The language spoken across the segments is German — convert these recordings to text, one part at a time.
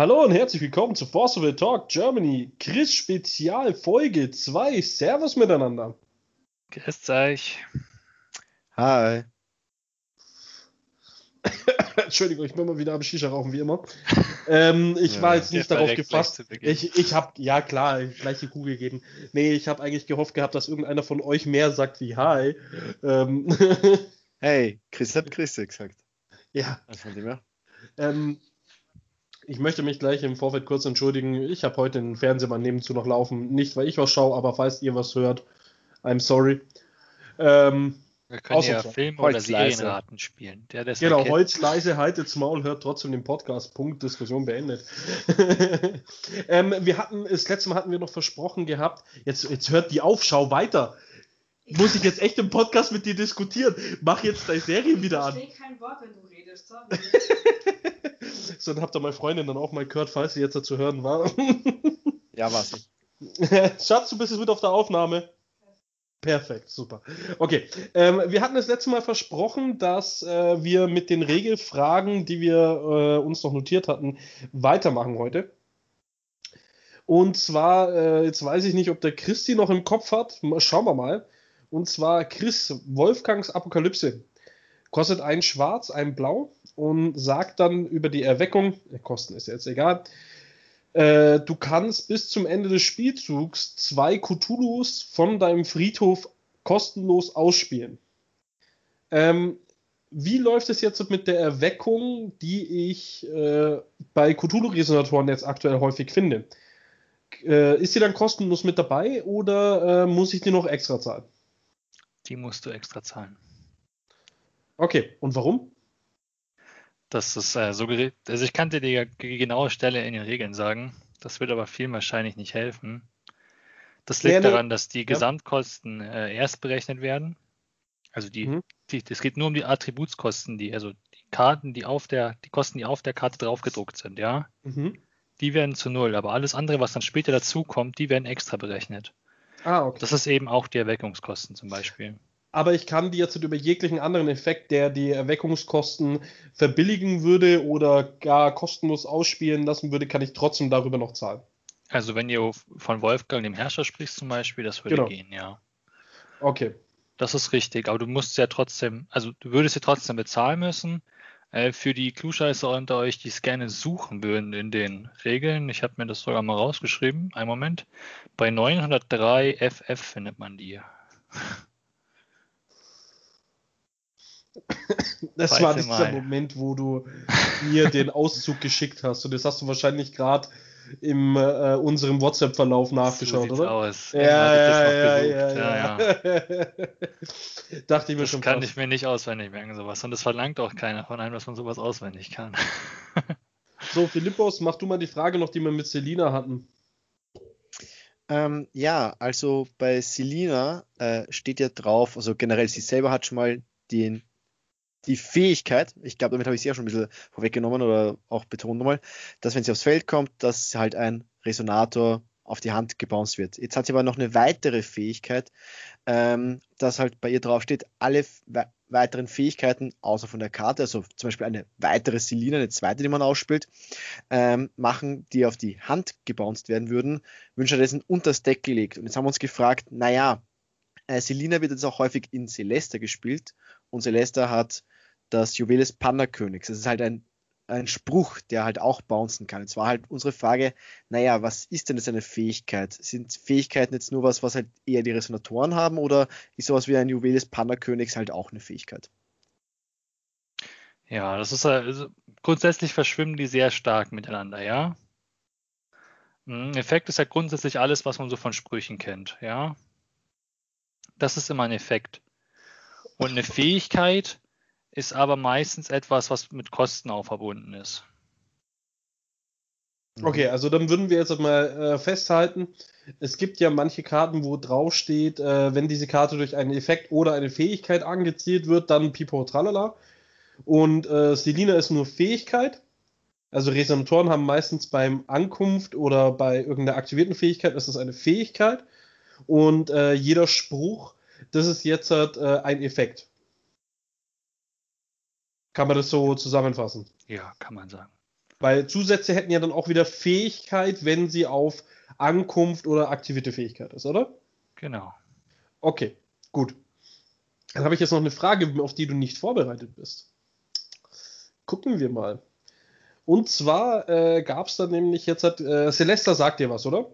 Hallo und herzlich willkommen zu Forcible Talk Germany, Chris Spezial Folge 2. Servus miteinander. Grüß euch. Hi. Entschuldigung, ich bin mal wieder am Shisha rauchen, wie immer. Ähm, ich Ja, war jetzt nicht darauf gefasst. Ich, ich habe, ja klar, gleich die Kugel geben. Nee, ich habe eigentlich gehofft gehabt, dass irgendeiner von euch mehr sagt wie Hi. Ähm, Hey, Chris hat Chris gesagt. ja, Also von dem her. ähm, ich möchte mich gleich im Vorfeld kurz entschuldigen. Ich habe heute den Fernsehmann nebenzu noch laufen. Nicht, weil ich was schaue, aber falls ihr was hört, I'm sorry. Ähm, Wir können ja Ausnahmsweise. Film- oder. Serienraten spielen. Der das Genau. Holz leise, haltet's Maul, hört trotzdem den Podcast. Punkt, Diskussion beendet. ähm, wir hatten, das letzte Mal hatten wir noch versprochen gehabt, jetzt, jetzt hört die Aufschau weiter. Muss ich jetzt echt im Podcast mit dir diskutieren? Mach jetzt deine Serie wieder Ich an. verstehe kein Wort, wenn du redest. Sorry. So, dann habt ihr meine Freundin dann auch mal gehört, falls sie jetzt dazu hören war. Ja, was? Schatz, du bist jetzt mit auf der Aufnahme. Perfekt, super. Okay, ähm, wir hatten das letzte Mal versprochen, dass äh, wir mit den Regelfragen, die wir äh, uns noch notiert hatten, weitermachen heute. Und zwar, äh, jetzt weiß ich nicht, ob der Christi noch im Kopf hat. Schauen wir mal. Und zwar Chris, Wolfgangs Apokalypse. Kostet ein Schwarz, ein Blau und sagt dann über die Erweckung, äh, Kosten ist jetzt egal, äh, du kannst bis zum Ende des Spielzugs zwei Cthulhus von deinem Friedhof kostenlos ausspielen. Ähm, wie läuft es jetzt mit der Erweckung, die ich äh, bei Cthulhu-Resonatoren jetzt aktuell häufig finde? Äh, ist sie dann kostenlos mit dabei oder äh, muss ich die noch extra zahlen? Die musst du extra zahlen. Okay, und warum? Das ist äh, so geregelt. Also ich kann dir die, die genaue Stelle in den Regeln sagen. Das wird aber vielen wahrscheinlich nicht helfen. Das liegt Ja, ne- daran, dass die Gesamtkosten äh, erst berechnet werden. Also die, Mhm. die, es geht nur um die Attributskosten, die, also die Karten, die auf der, die Kosten, die auf der Karte draufgedruckt sind, ja. Mhm. Die werden zu null, aber alles andere, was dann später dazukommt, die werden extra berechnet. Ah, okay. Das ist eben auch die Erweckungskosten zum Beispiel. Aber ich kann die jetzt über jeglichen anderen Effekt, der die Erweckungskosten verbilligen würde oder gar kostenlos ausspielen lassen würde, kann ich trotzdem darüber noch zahlen. Also wenn ihr von Wolfgang, dem Herrscher, sprichst zum Beispiel, das würde Genau. gehen, ja. Okay. Das ist richtig, aber du musst ja trotzdem, also du würdest ja trotzdem bezahlen müssen. Äh, für die Klugscheißer unter euch, die es gerne suchen würden in den Regeln, ich habe mir das sogar mal rausgeschrieben, einen Moment. Bei 903 FF findet man die. Das war dieser Mai. Moment, wo du mir den Auszug geschickt hast. Und das hast du wahrscheinlich gerade in äh, unserem WhatsApp-Verlauf nachgeschaut, so oder? aus. Ja, das ja, ja, ja, ja, ja. ja. Dachte ich mir Das schon kann fast. ich mir nicht auswendig merken, sowas. Und das verlangt auch keiner von einem, dass man sowas auswendig kann. So, Philippos, mach du mal die Frage noch, die wir mit Selina hatten. Ähm, ja, also bei Selina äh, steht ja drauf, also generell sie selber hat schon mal den, die Fähigkeit, ich glaube, damit habe ich sie ja schon ein bisschen vorweggenommen oder auch betont nochmal, dass wenn sie aufs Feld kommt, dass halt ein Resonator auf die Hand gebounced wird. Jetzt hat sie aber noch eine weitere Fähigkeit, ähm, dass halt bei ihr draufsteht, alle we weiteren Fähigkeiten außer von der Karte, also zum Beispiel eine weitere Selina, eine zweite, die man ausspielt, ähm, machen, die auf die Hand gebounced werden würden, würden unter das Deck gelegt. Und jetzt haben wir uns gefragt, naja, äh, Selina wird jetzt auch häufig in Celesta gespielt und Celesta hat das Juwel des Panda-Königs. Das ist halt ein, ein Spruch, der halt auch bouncen kann. Jetzt war halt unsere Frage, naja, was ist denn das eine Fähigkeit? Sind Fähigkeiten jetzt nur was, was halt eher die Resonatoren haben oder ist sowas wie ein Juwel des Panda-Königs halt auch eine Fähigkeit? Ja, das ist also grundsätzlich verschwimmen die sehr stark miteinander, ja. Mm, Effekt ist ja grundsätzlich alles, was man so von Sprüchen kennt, ja. Das ist immer ein Effekt. Und eine Fähigkeit ist aber meistens etwas, was mit Kosten auch verbunden ist. Okay, also dann würden wir jetzt mal äh, festhalten, es gibt ja manche Karten, wo drauf steht, äh, wenn diese Karte durch einen Effekt oder eine Fähigkeit angezielt wird, dann Pipo Tralala. Und äh, Selina ist nur Fähigkeit. Also Resonatoren haben meistens beim Ankunft oder bei irgendeiner aktivierten Fähigkeit, ist eine Fähigkeit. Und äh, jeder Spruch, das ist jetzt halt, ein Effekt. Kann man das so zusammenfassen? Ja, kann man sagen. Weil Zusätze hätten ja dann auch wieder Fähigkeit, wenn sie auf Ankunft oder aktivierte Fähigkeit ist, oder? Genau. Okay, gut. Dann habe ich jetzt noch eine Frage, auf die du nicht vorbereitet bist. Gucken wir mal. Und zwar äh, gab es da nämlich jetzt, hat, äh, Celesta sagt dir was, oder?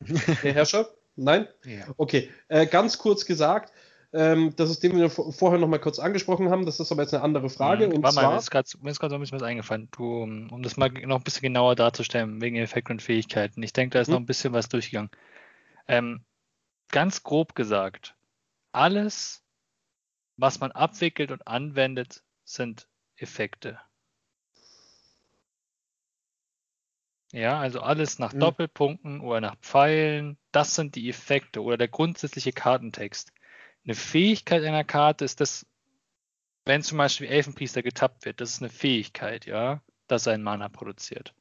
Der Herrscher? Nein? Ja. Okay, äh, ganz kurz gesagt, ähm, das ist den wir vor- vorher noch mal kurz angesprochen haben, das ist aber jetzt eine andere Frage. Mhm. Und Warte mal, zwar, mir ist gerade mir ist gerade so ein bisschen was eingefallen. Du, um das mal noch ein bisschen genauer darzustellen, wegen Effekten und Fähigkeiten. Ich denke, da ist Mhm. noch ein bisschen was durchgegangen. Ähm, ganz grob gesagt, alles, was man abwickelt und anwendet, sind Effekte. Ja, also alles nach Mhm. Doppelpunkten oder nach Pfeilen, das sind die Effekte oder der grundsätzliche Kartentext. Eine Fähigkeit einer Karte ist das, wenn zum Beispiel Elfenpriester getappt wird, das ist eine Fähigkeit, ja, dass er einen Mana produziert.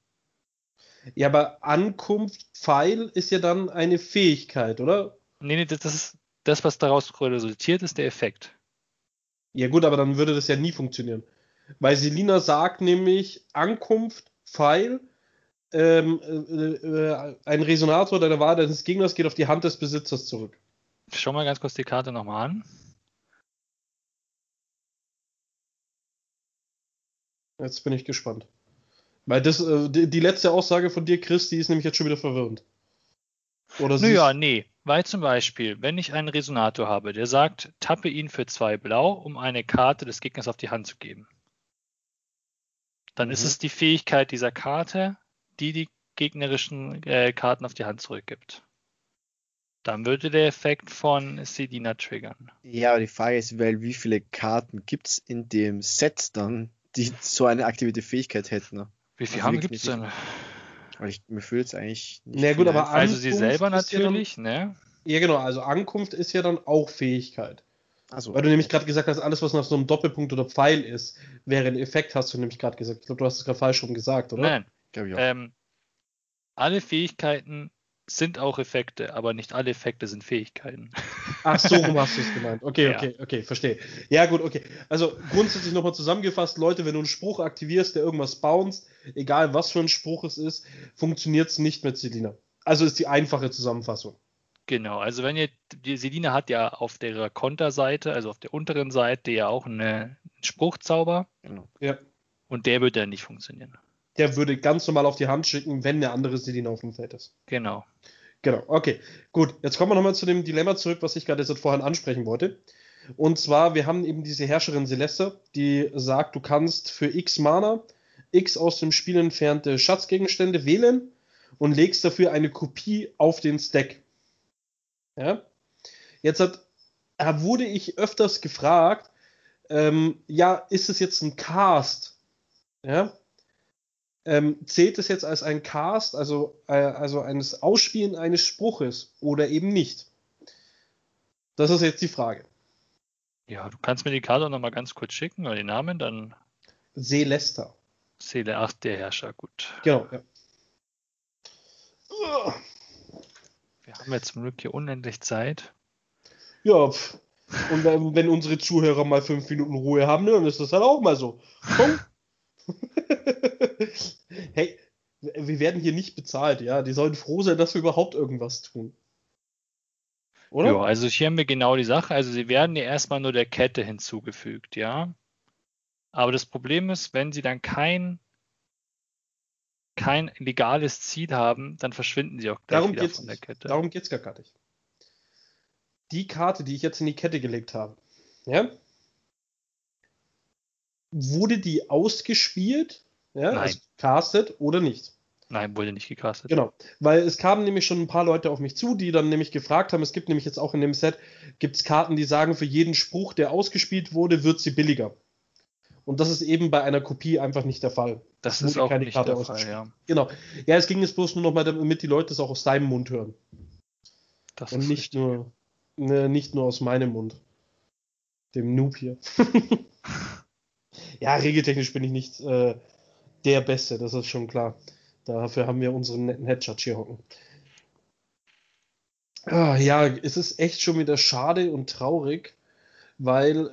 ja, aber Ankunft, Pfeil ist ja dann eine Fähigkeit, oder? Nee, nee, das, das ist das, was daraus resultiert, ist der Effekt. Ja gut, aber dann würde das ja nie funktionieren. Weil Selina sagt nämlich Ankunft, Pfeil, ähm, äh, äh, ein Resonator deiner Wahl deines Gegners geht auf die Hand des Besitzers zurück. Schau mal ganz kurz die Karte nochmal an. Jetzt bin ich gespannt. Weil das, äh, die, die letzte Aussage von dir, Chris, die ist nämlich jetzt schon wieder verwirrend. Oder Naja, ist- nee, weil zum Beispiel, wenn ich einen Resonator habe, der sagt, tappe ihn für zwei Blau, um eine Karte des Gegners auf die Hand zu geben. Dann ist Mhm. es die Fähigkeit dieser Karte, die die gegnerischen äh, Karten auf die Hand zurückgibt. Dann würde der Effekt von Sedina triggern. Ja, aber die Frage ist, weil wie viele Karten gibt es in dem Set dann, die so eine aktive Fähigkeit hätten? Ne? Wie viel Also haben gibt's nicht- denn? Weil ich, mir fühlt es eigentlich nicht. Na gut, viel aber. Also sie selber ist ja dann- natürlich, ne? Ja, genau, also Ankunft ist ja dann auch Fähigkeit. Also, Weil du nämlich gerade gesagt hast, alles, was nach so einem Doppelpunkt oder Pfeil ist, wäre ein Effekt, hast du nämlich gerade gesagt. Ich glaube, du hast es gerade falsch rum gesagt, oder? Nein, ich auch. ähm, alle Fähigkeiten sind auch Effekte, aber nicht alle Effekte sind Fähigkeiten. Ach, so rum hast du es gemeint. Okay, Ja. okay, okay, verstehe. Ja, gut, okay. Also grundsätzlich nochmal zusammengefasst, Leute, wenn du einen Spruch aktivierst, der irgendwas bounced, egal was für ein Spruch es ist, funktioniert es nicht mit Selina. Also ist die einfache Zusammenfassung. Genau, also wenn ihr, die Selina hat ja auf der Konterseite, also auf der unteren Seite ja auch eine, einen Spruchzauber Genau. Ja. und der würde dann nicht funktionieren. Der würde ganz normal auf die Hand schicken, wenn eine andere Selina auf dem Feld ist. Genau. Genau, okay. Gut, jetzt kommen wir nochmal zu dem Dilemma zurück, was ich gerade jetzt vorhin ansprechen wollte. Und zwar, wir haben eben diese Herrscherin Celeste, die sagt, du kannst für x Mana x aus dem Spiel entfernte Schatzgegenstände wählen und legst dafür eine Kopie auf den Stack. Ja? Jetzt hat, wurde ich öfters gefragt, ähm, ja, ist es jetzt ein Cast? Ja? Ähm, zählt es jetzt als ein Cast, also, äh, also eines Ausspielen eines Spruches oder eben nicht? Das ist jetzt die Frage. Ja, du kannst mir die Karte noch mal ganz kurz schicken oder den Namen, dann Celesta. Seele 8, der Herrscher, gut. Genau, ja. Wir haben jetzt zum Glück hier unendlich Zeit. Ja, pf. und wenn, wenn unsere Zuhörer mal fünf Minuten Ruhe haben, dann ist das halt auch mal so. Komm. wir werden hier nicht bezahlt, ja. Die sollen froh sein, dass wir überhaupt irgendwas tun. Oder? Ja, also hier haben wir genau die Sache. Also sie werden ja erstmal nur der Kette hinzugefügt, ja. Aber das Problem ist, wenn sie dann kein, kein legales Ziel haben, dann verschwinden sie auch gleich Darum wieder von der. Kette. Darum geht's gar nicht. Die Karte, die ich jetzt in die Kette gelegt habe, ja, wurde die ausgespielt, ja, Nein. also castet oder nicht? Nein, wurde nicht gecastet. Genau, weil es kamen nämlich schon ein paar Leute auf mich zu, die dann nämlich gefragt haben, es gibt nämlich jetzt auch in dem Set, gibt es Karten, die sagen, für jeden Spruch, der ausgespielt wurde, wird sie billiger. Und das ist eben bei einer Kopie einfach nicht der Fall. Das ist auch keine nicht Karte der Fall, ja. Genau. Ja, es ging jetzt bloß nur noch mal damit die Leute es auch aus deinem Mund hören. Das Und nicht richtig. nur, ne, nicht nur aus meinem Mund. Dem Noob hier. ja, regeltechnisch bin ich nicht äh, der Beste, das ist schon klar. Dafür haben wir unseren netten Headshot hier hocken. Ah, ja, es ist echt schon wieder schade und traurig, weil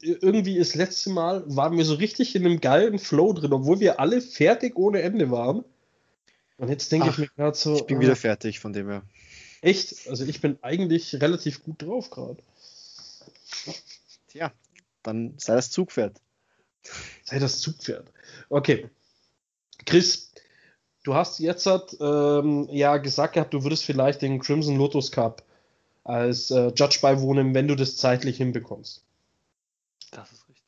irgendwie das letzte Mal waren wir so richtig in einem geilen Flow drin, obwohl wir alle fertig ohne Ende waren. Und jetzt denke ich mir gerade so, Ich bin ah, wieder fertig von dem her. echt, also ich bin eigentlich relativ gut drauf gerade. Tja, dann sei das Zugpferd. Sei das Zugpferd. Okay. Chris, du hast jetzt ähm, ja gesagt gehabt, du würdest vielleicht den Crimson Lotus Cup als äh, Judge beiwohnen, wenn du das zeitlich hinbekommst. Das ist richtig.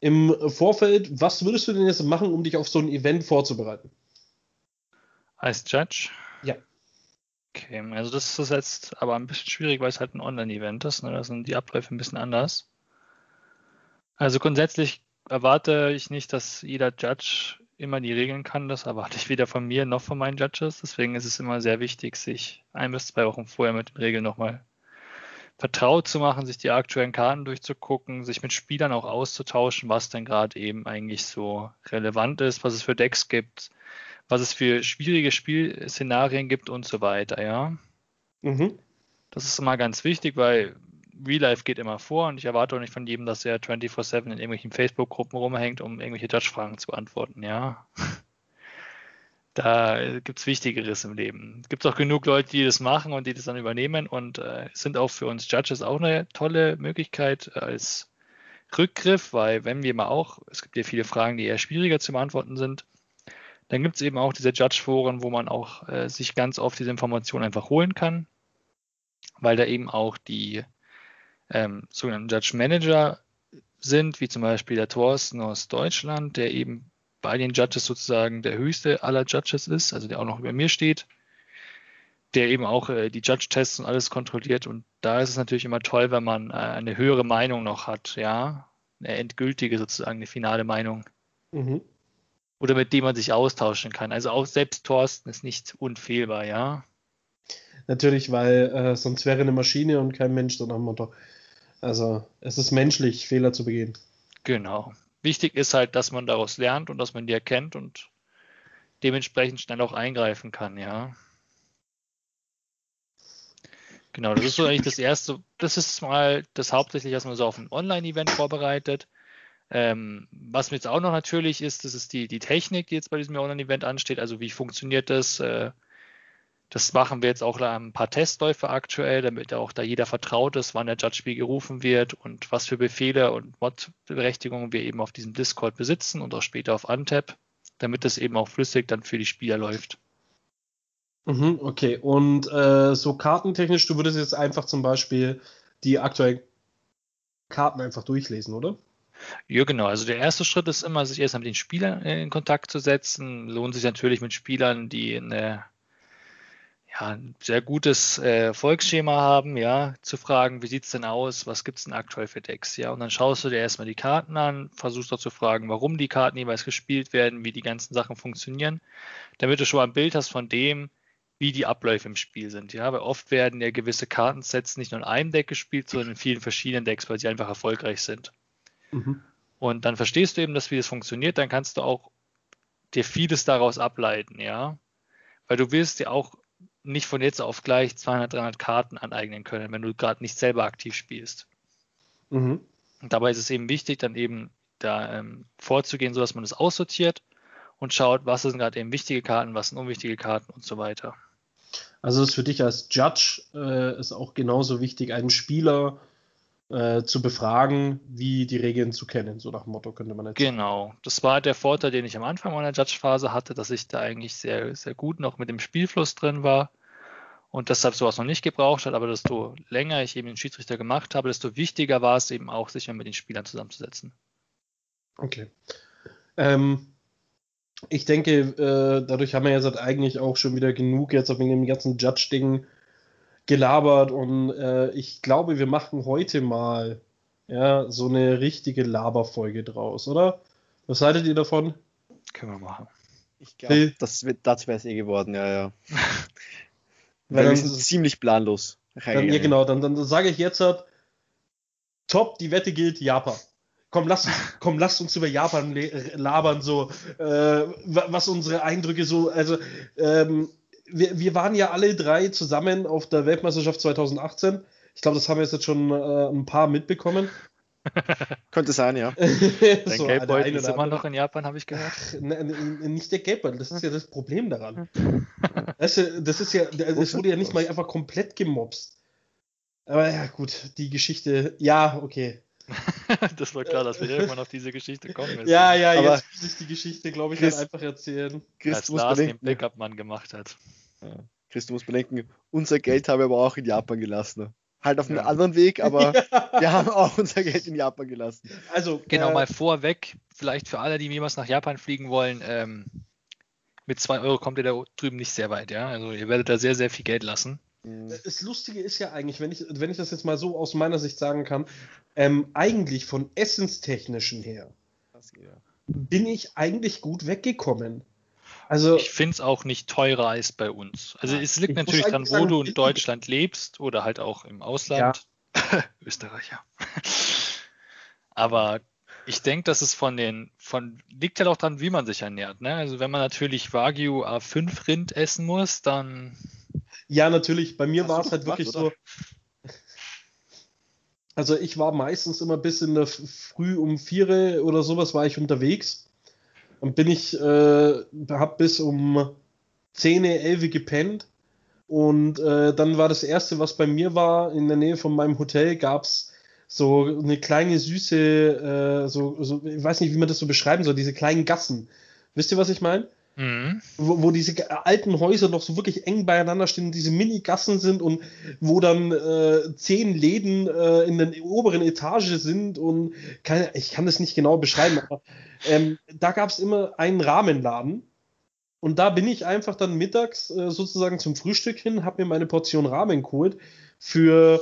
Im Vorfeld, was würdest du denn jetzt machen, um dich auf so ein Event vorzubereiten? Als Judge? Ja. Okay, also das ist jetzt aber ein bisschen schwierig, weil es halt ein Online-Event ist. Ne? Da sind die Abläufe ein bisschen anders. Also grundsätzlich erwarte ich nicht, dass jeder Judge immer die Regeln kann. Das erwarte ich weder von mir noch von meinen Judges. Deswegen ist es immer sehr wichtig, sich ein bis zwei Wochen vorher mit den Regeln nochmal vertraut zu machen, sich die aktuellen Karten durchzugucken, sich mit Spielern auch auszutauschen, was denn gerade eben eigentlich so relevant ist, was es für Decks gibt, was es für schwierige Spielszenarien gibt und so weiter, ja. Mhm. Das ist immer ganz wichtig, weil Real Life geht immer vor und ich erwarte auch nicht von jedem, dass er 24-7 in irgendwelchen Facebook-Gruppen rumhängt, um irgendwelche Judge-Fragen zu beantworten, ja. Da gibt es Wichtigeres im Leben. Es gibt auch genug Leute, die das machen und die das dann übernehmen und äh, sind auch für uns Judges auch eine tolle Möglichkeit als Rückgriff, weil wenn wir mal auch, es gibt ja viele Fragen, die eher schwieriger zu beantworten sind, dann gibt es eben auch diese Judge-Foren, wo man auch äh, sich ganz oft diese Informationen einfach holen kann, weil da eben auch die ähm, sogenannten Judge Manager sind, wie zum Beispiel der Thorsten aus Deutschland, der eben bei den Judges sozusagen der höchste aller Judges ist, also der auch noch über mir steht, der eben auch äh, die Judge-Tests und alles kontrolliert. Und da ist es natürlich immer toll, wenn man äh, eine höhere Meinung noch hat, ja, eine endgültige sozusagen, eine finale Meinung Mhm. oder mit dem man sich austauschen kann. Also auch selbst Thorsten ist nicht unfehlbar, ja. Natürlich, weil äh, sonst wäre eine Maschine und kein Mensch, so nach dem Motto. Also, es ist menschlich, Fehler zu begehen. Genau. Wichtig ist halt, dass man daraus lernt und dass man die erkennt und dementsprechend schnell auch eingreifen kann, ja. Genau, das ist so eigentlich das erste, das ist mal das hauptsächlich, was man so auf ein Online-Event vorbereitet. Ähm, was mir jetzt auch noch natürlich ist, das ist die, die Technik, die jetzt bei diesem Online-Event ansteht. Also wie funktioniert das? Äh, das machen wir jetzt auch ein paar Testläufe aktuell, damit auch da jeder vertraut ist, wann der Judge wie gerufen wird und was für Befehle und Mod-Berechtigungen wir eben auf diesem Discord besitzen und auch später auf Untap, damit das eben auch flüssig dann für die Spieler läuft. Mhm, okay, und äh, so kartentechnisch, du würdest jetzt einfach zum Beispiel die aktuellen Karten einfach durchlesen, oder? Ja, genau. Also der erste Schritt ist immer, sich erstmal mit den Spielern in Kontakt zu setzen. Lohnt sich natürlich mit Spielern, die eine ja, ein sehr gutes äh, Volksschema haben, ja, zu fragen, wie sieht's denn aus, was gibt's denn aktuell für Decks, ja, und dann schaust du dir erstmal die Karten an, versuchst auch zu fragen, warum die Karten jeweils gespielt werden, wie die ganzen Sachen funktionieren, damit du schon mal ein Bild hast von dem, wie die Abläufe im Spiel sind, ja, weil oft werden ja gewisse Kartensets nicht nur in einem Deck gespielt, sondern in vielen verschiedenen Decks, weil sie einfach erfolgreich sind. Mhm. Und dann verstehst du eben, dass wie das funktioniert, dann kannst du auch dir vieles daraus ableiten, ja, weil du willst ja auch nicht von jetzt auf gleich 200, 300 Karten aneignen können, wenn du gerade nicht selber aktiv spielst. Mhm. Und dabei ist es eben wichtig, dann eben da ähm, vorzugehen, sodass man das aussortiert und schaut, was sind gerade eben wichtige Karten, was sind unwichtige Karten und so weiter. Also ist für dich als Judge äh, ist auch genauso wichtig, einen Spieler äh, zu befragen, wie die Regeln zu kennen, so nach dem Motto könnte man jetzt Genau. Das war der Vorteil, den ich am Anfang meiner Judge-Phase hatte, dass ich da eigentlich sehr, sehr gut noch mit dem Spielfluss drin war und deshalb sowas noch nicht gebraucht hat, aber desto länger ich eben den Schiedsrichter gemacht habe, desto wichtiger war es eben auch, sich mit den Spielern zusammenzusetzen. Okay. Ähm, ich denke, äh, dadurch haben wir jetzt halt eigentlich auch schon wieder genug jetzt wegen dem ganzen Judge-Ding gelabert und äh, ich glaube, wir machen heute mal ja, so eine richtige Laberfolge draus, oder? Was haltet ihr davon? Können wir machen. Ich glaube, das, wird- dazu wäre es eh geworden, ja, ja. Weil wir sind ziemlich planlos. Dann, ja, genau, dann, dann sage ich jetzt halt, top, die Wette gilt Japan. Komm, lass uns, komm, lasst uns über Japan labern, so, äh, wa- was unsere Eindrücke so, also, ähm, wir, wir waren ja alle drei zusammen auf der Weltmeisterschaft 2018. Ich glaube, das haben jetzt schon äh, ein paar mitbekommen. Könnte sein, ja. Dein So, Geldbeutel ist immer noch in Japan, habe ich gehört. Ne, ne, nicht der Geldbeutel, das ist ja das Problem daran. Weißt du, das ist ja, es wurde ja nicht mal einfach komplett gemobst. Aber ja, gut, die Geschichte, ja, okay. das war klar, dass wir irgendwann auf diese Geschichte kommen müssen. Ja, ja, Aber- jetzt muss ich die Geschichte, glaube ich, Chris- dann einfach erzählen. Chris, Als du musst Lars den bedenken, Backup-Mann gemacht hat. Chris, du musst bedenken, unser Geld haben wir aber auch in Japan gelassen. Halt auf einem Ja. anderen Weg, aber wir haben auch unser Geld in Japan gelassen. Also, Genau, äh, mal vorweg, vielleicht für alle, die jemals nach Japan fliegen wollen, ähm, mit 2 Euro kommt ihr da drüben nicht sehr weit, ja. Also ihr werdet da sehr, sehr viel Geld lassen. Das Lustige ist ja eigentlich, wenn ich, wenn ich das jetzt mal so aus meiner Sicht sagen kann, ähm, eigentlich von essenstechnischen her bin ich eigentlich gut weggekommen. Also, Ich finde es auch nicht teurer als bei uns. Also es liegt natürlich eigentlich wo sagen, du in Deutschland lebst oder halt auch im Ausland. Österreicher. Aber ich denke, dass es von den, von, liegt halt auch dran, wie man sich ernährt. Ne? Also wenn man natürlich Wagyu A5 Rind essen muss, dann ja, natürlich, bei mir war es halt wirklich oder? so. Also ich war meistens immer bis in der Früh um vier oder sowas war ich unterwegs. Dann bin ich, äh, hab bis um 10, 11 gepennt. Und äh, dann war das erste, was bei mir war, in der Nähe von meinem Hotel gab's so eine kleine süße, äh, so, so, ich weiß nicht, wie man das so beschreiben soll, diese kleinen Gassen. Wisst ihr, was ich meine? Mhm. wo, wo diese alten Häuser noch so wirklich eng beieinander stehen diese Mini-Gassen sind und wo dann äh, zehn Läden äh, in der oberen Etage sind und keine, ich kann das nicht genau beschreiben, aber ähm, da gab es immer einen Rahmenladen und da bin ich einfach dann mittags äh, sozusagen zum Frühstück hin, habe mir meine Portion Ramen geholt für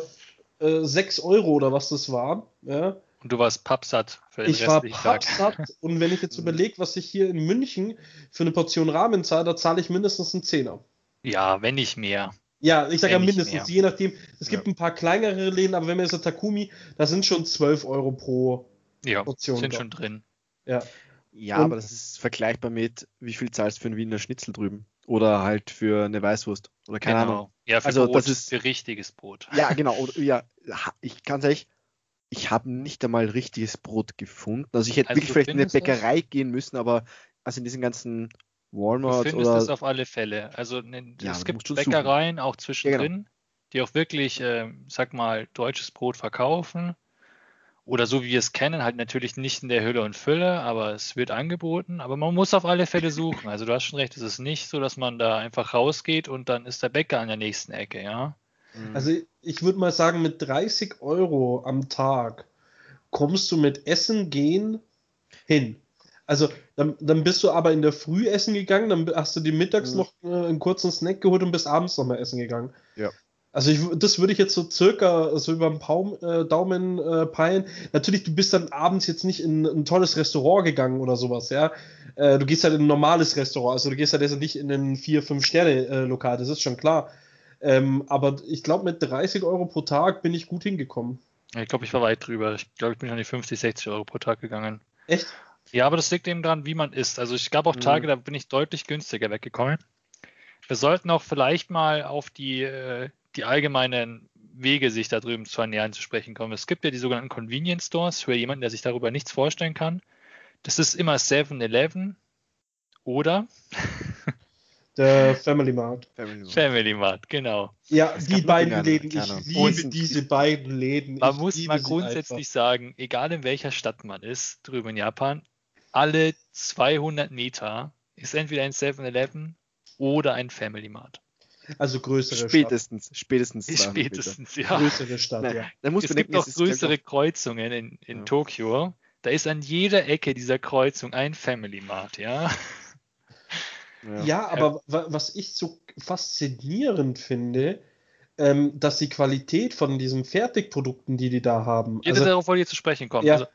äh, 6 Euro oder was das war. Ja. Und du warst pappsatt für den Ich war restlichen Tag. pappsatt und wenn ich jetzt überlege, was ich hier in München für eine Portion Ramen zahle, da zahle ich mindestens einen Zehner. Ja, wenn nicht mehr. Ja, ich sage ja mindestens, mehr. je nachdem. Es gibt ein paar kleinere Läden, aber wenn man jetzt Takumi, da sind schon 12 Euro pro Ja, Portion. sind da. schon drin. Ja. Ja, Und- aber das ist vergleichbar mit, wie viel zahlst du für einen Wiener Schnitzel drüben? Oder halt für eine Weißwurst. Oder keine genau. Ahnung. Ja, für Also, Brot, das ist- für richtiges Brot. Ja, genau. Oder, ja, ich kann ehrlich, ich habe nicht einmal richtiges Brot gefunden. Also ich hätte Also wirklich du vielleicht in eine? Bäckerei gehen müssen, aber also in diesen ganzen Du Walmart findest oder es auf alle Fälle. Also ne, Ja, es du gibt Bäckereien auch zwischendrin, genau. die auch wirklich, äh, sag mal, deutsches Brot verkaufen. Oder so wie wir es kennen, halt natürlich nicht in der Hülle und Fülle, aber es wird angeboten. Aber man muss auf alle Fälle suchen. Also du hast schon recht, es ist nicht so, dass man da einfach rausgeht und dann ist der Bäcker an der nächsten Ecke, ja. Also ich würde mal sagen, mit 30 Euro am Tag kommst du mit Essen gehen hin. Also dann, dann bist du aber in der Früh essen gegangen, dann hast du dir mittags Mhm. noch äh, einen kurzen Snack geholt und bist abends noch mal essen gegangen. Ja. Also ich, das würde ich jetzt so circa so über den Paum, äh, Daumen äh, peilen. Natürlich, du bist dann abends jetzt nicht in ein tolles Restaurant gegangen oder sowas, ja. Äh, du gehst halt in ein normales Restaurant, also du gehst halt jetzt nicht in ein 4-5-Sterne-Lokal, das ist schon klar. Ähm, aber ich glaube, mit 30 Euro pro Tag bin ich gut hingekommen. Ich glaube, ich war weit drüber. Ich glaube, ich bin an die 50, 60 Euro pro Tag gegangen. Echt? Ja, aber das liegt eben daran, wie man isst. Also ich gab auch Mhm. Tage, da bin ich deutlich günstiger weggekommen. Wir sollten auch vielleicht mal auf die, äh, die allgemeinen Wege, sich da drüben zu ernähren, zu sprechen kommen. Es gibt ja die sogenannten Convenience Stores für jemanden, der sich darüber nichts vorstellen kann. Das ist immer 7-Eleven oder Der Family Mart. Family Mart. Family Mart, genau. Ja, Es die beiden Läden. Ich liebe Und- diese beiden Läden. Man ich muss mal grundsätzlich sagen, egal in welcher Stadt man ist, drüben in Japan, alle 200 Meter ist entweder ein 7-Eleven oder ein Family Mart. Also größere Spätestens, spätestens. 200 Meter. Spätestens, Stadt. ja. Größere Stadt, Nein, ja. da muss Es gibt noch größere Kreuzungen in, in Ja. Tokio. Da ist an jeder Ecke dieser Kreuzung ein Family Mart, ja. Ja. Ja, aber wa- was ich so faszinierend finde, ähm, dass die Qualität von diesen Fertigprodukten, die die da haben, Ja, also, darauf wollte ich zu sprechen kommen. Ja. Also,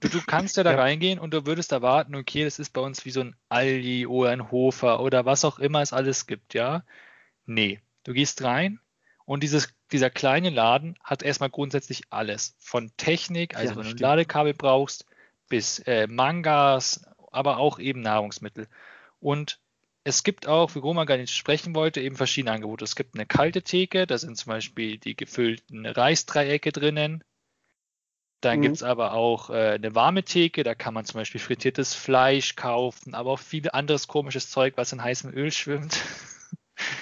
du, du kannst ja da Ja. reingehen und du würdest erwarten, okay, das ist bei uns wie so ein Aldi oder ein Hofer oder was auch immer es alles gibt, ja. Nee, du gehst rein und dieses, dieser kleine Laden hat erstmal grundsätzlich alles. Von Technik, also Ja, wenn du ein. Ladekabel brauchst, bis äh, Mangas, aber auch eben Nahrungsmittel. Und es gibt auch, wie Roma gar nicht sprechen wollte, eben verschiedene Angebote. Es gibt eine kalte Theke, da sind zum Beispiel die gefüllten Reisdreiecke drinnen. Dann Mhm. gibt es aber auch äh, eine warme Theke, da kann man zum Beispiel frittiertes Fleisch kaufen, aber auch viel anderes komisches Zeug, was in heißem Öl schwimmt.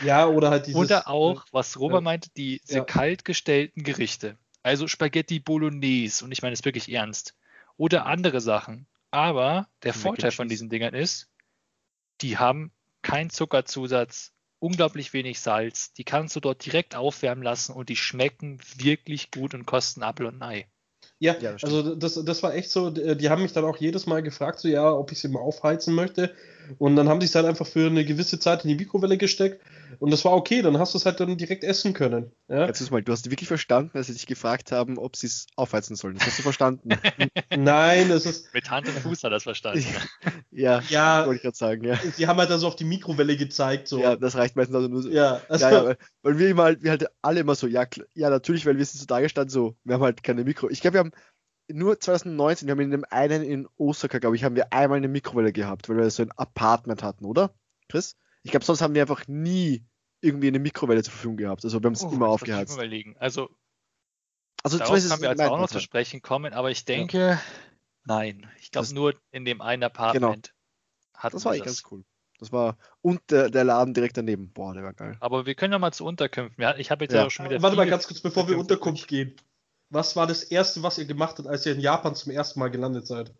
Ja, oder halt dieses. Oder auch, was Robert ja. meinte, diese Ja. kalt gestellten Gerichte. Also Spaghetti Bolognese, und ich meine das wirklich ernst. Oder andere Sachen. Aber der Vorteil von diesen Dingern ist, die haben keinen Zuckerzusatz, unglaublich wenig Salz. Die kannst du dort direkt aufwärmen lassen und die schmecken wirklich gut und kosten Apfel und Ei. Ja, Ja, das also das, das war echt so, die die haben mich dann auch jedes Mal gefragt, so ja, ob ich sie mal aufheizen möchte. Und dann haben die es halt einfach für eine gewisse Zeit in die Mikrowelle gesteckt. Und das war okay, dann hast du es halt dann direkt essen können. Ja? Jetzt ist mal, du hast wirklich verstanden, als sie dich gefragt haben, ob sie es aufheizen sollen. Das hast du verstanden. Nein, es ist. Mit Hand und Fuß hat er das verstanden. ja, Ja, wollte ich gerade sagen, ja. die haben halt dann so auf die Mikrowelle gezeigt. So. Ja, das reicht meistens also nur so. Ja, also, Ja, ja, weil, weil wir immer halt, wir halt alle immer so, ja, ja, natürlich, weil wir sind so da gestanden, so, wir haben halt keine Mikro. Ich glaube, wir haben nur 2019, wir haben in dem einen in Osaka, glaube ich, haben wir einmal eine Mikrowelle gehabt, weil wir so ein Apartment hatten, oder? Chris? Ich glaube, sonst haben wir einfach nie irgendwie eine Mikrowelle zur Verfügung gehabt. Also wir haben es Oh, immer aufgeheizt. Überlegen. Also Also Darauf können wir also auch noch zu sprechen kommen, aber ich denke, nein. Ich glaube Das- nur in dem einen Apartment hatten Das war echt ganz cool. Das war, und der, der Laden direkt daneben. Boah, der war geil. Aber wir können ja mal zu Unterkünften. Ja, Ich habe jetzt ja, Ja. auch schon wieder. Warte mal ganz kurz, bevor wir Unterkunft gehen. Was war das erste, was ihr gemacht habt, als ihr in Japan zum ersten Mal gelandet seid?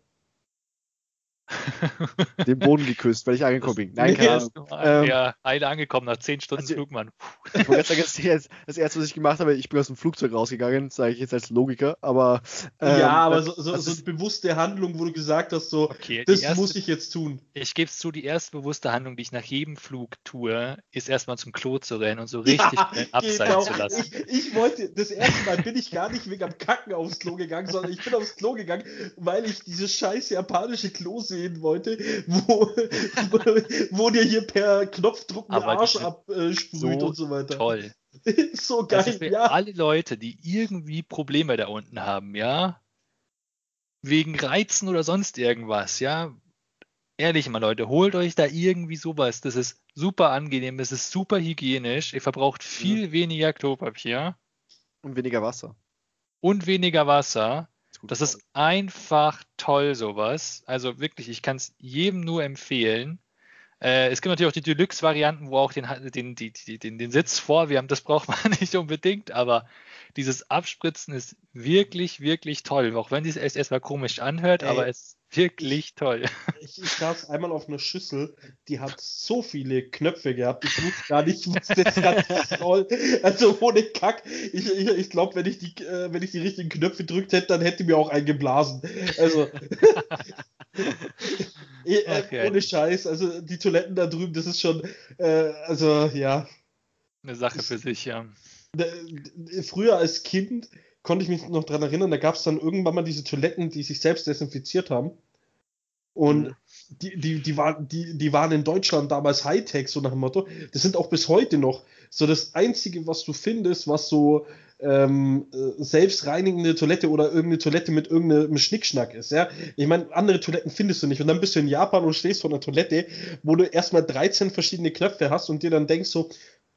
Den Boden geküsst, weil ich angekommen bin. Nein, Nee, keine Ahnung. Ähm, ja, Eile angekommen nach 10 Stunden also- Flug, Mann. Ich wollte gerade sagen, das, erste- das erste, was ich gemacht habe, ich bin aus dem Flugzeug rausgegangen, sage ich jetzt als Logiker, aber. ähm, ja, aber so, so, so eine bewusste Handlung, wo du gesagt hast, so, Okay, das erste, muss ich jetzt tun. ich gebe es zu, die erste bewusste Handlung, die ich nach jedem Flug tue, ist erstmal zum Klo zu rennen und so richtig Ja, abseilen genau. zu lassen. Ich, ich wollte, das erste Mal bin ich gar nicht wegen am Kacken aufs Klo gegangen, sondern ich bin aufs Klo gegangen, weil ich dieses scheiß japanische Klo sehen wollte, wo, wo, dir hier per Knopfdruck den Arsch absprüht so und so weiter. Toll. so Das geil, ist für ja. alle Leute, die irgendwie Probleme da unten haben, ja, wegen Reizen oder sonst irgendwas, ja, ehrlich mal Leute, holt euch da irgendwie sowas. Das ist super angenehm, das ist super hygienisch, ihr verbraucht viel weniger Klopapier Und weniger Wasser. und weniger Wasser. Das ist einfach toll, sowas. Also wirklich, ich kann es jedem nur empfehlen. Äh, es gibt natürlich auch die Deluxe-Varianten, wo auch den, den, die, die, den, den Sitz vorwärmt. Das braucht man nicht unbedingt, aber dieses Abspritzen ist wirklich, wirklich toll. Auch wenn es erstmal komisch anhört, Ey, aber es ist wirklich toll. Ich, ich saß einmal auf einer Schüssel, die hat so viele Knöpfe gehabt, ich wusste gar nicht, was das Ganze soll. Also ohne Kack. Ich, ich, ich glaube, wenn, ich die, äh, wenn ich die richtigen Knöpfe gedrückt hätte, dann hätte mir auch eingeblasen. Also. eh, Ach, ja. ohne Scheiß. Also die Toiletten da drüben, das ist schon. Äh, also ja. Eine Sache für sich, ja. Früher als Kind konnte ich mich noch dran erinnern, da gab es dann irgendwann mal diese Toiletten, die sich selbst desinfiziert haben. Und Mhm. die, die, die, waren, die, die waren in Deutschland damals Hightech, so nach dem Motto. Das sind auch bis heute noch so das Einzige, was du findest, was so ähm, äh, selbstreinigende Toilette oder irgendeine Toilette mit irgendeinem Schnickschnack ist. Ja? Ich meine, andere Toiletten findest du nicht. Und dann bist du in Japan und stehst vor einer Toilette, wo du erstmal 13 verschiedene Knöpfe hast und dir dann denkst so,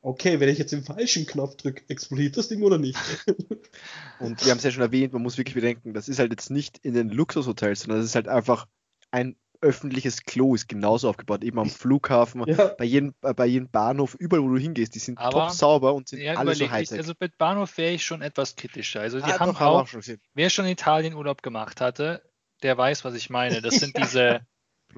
okay, wenn ich jetzt den falschen Knopf drücke, explodiert das Ding oder nicht? Und wir haben es ja schon erwähnt, man muss wirklich bedenken, das ist halt jetzt nicht in den Luxushotels, sondern das ist halt einfach ein öffentliches Klo, ist genauso aufgebaut, eben am Flughafen, ja. bei, jedem, äh, bei jedem Bahnhof, überall wo du hingehst, die sind Aber- top sauber und sind Ja, alle so ich, Hightech. also mit Bahnhof wäre ich schon etwas kritischer. Also die Ah, haben doch, auch, schon wer schon Italien Urlaub gemacht hatte, der weiß, was ich meine. Das sind diese,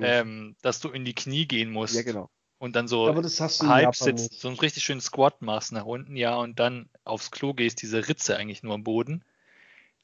ähm, dass du in die Knie gehen musst ja, genau. und dann so halb sitzt, so einen richtig schönen Squat machst nach unten, ja, und dann aufs Klo gehst, diese Ritze eigentlich nur am Boden.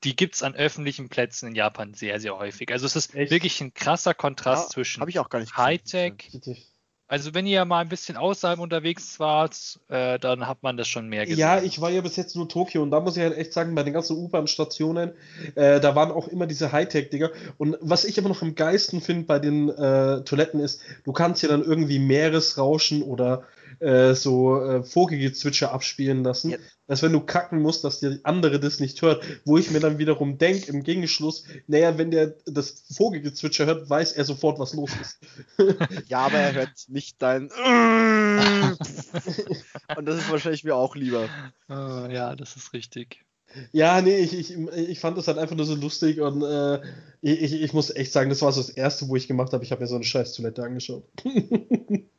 Die gibt es an öffentlichen Plätzen in Japan sehr, sehr häufig. Also es ist Echt? wirklich ein krasser Kontrast Ja, zwischen Habe ich auch gar nicht gesehen. Hightech. Also wenn ihr mal ein bisschen außerhalb unterwegs wart, äh, dann hat man das schon mehr gesehen. Ja, ich war ja bis jetzt nur Tokio und da muss ich halt echt sagen, bei den ganzen U-Bahn-Stationen, äh, da waren auch immer diese Hightech-Dinger. Und was ich aber noch am geilsten finde bei den äh, Toiletten ist, du kannst ja dann irgendwie Meeresrauschen oder äh, so äh, Vogelgezwitscher abspielen lassen, Ja. dass wenn du kacken musst, dass der andere das nicht hört, wo ich mir dann wiederum denke, im Gegenschluss, naja, wenn der das Vogelgezwitscher hört, weiß er sofort, was los ist. Ja, aber er hört nicht dein. Und das ist wahrscheinlich mir auch lieber. Äh, ja, das ist richtig. Ja, nee, ich, ich, ich fand das halt einfach nur so lustig und äh, ich, ich, ich muss echt sagen, das war so das erste, wo ich gemacht habe. Ich habe mir so eine scheiß Toilette angeschaut.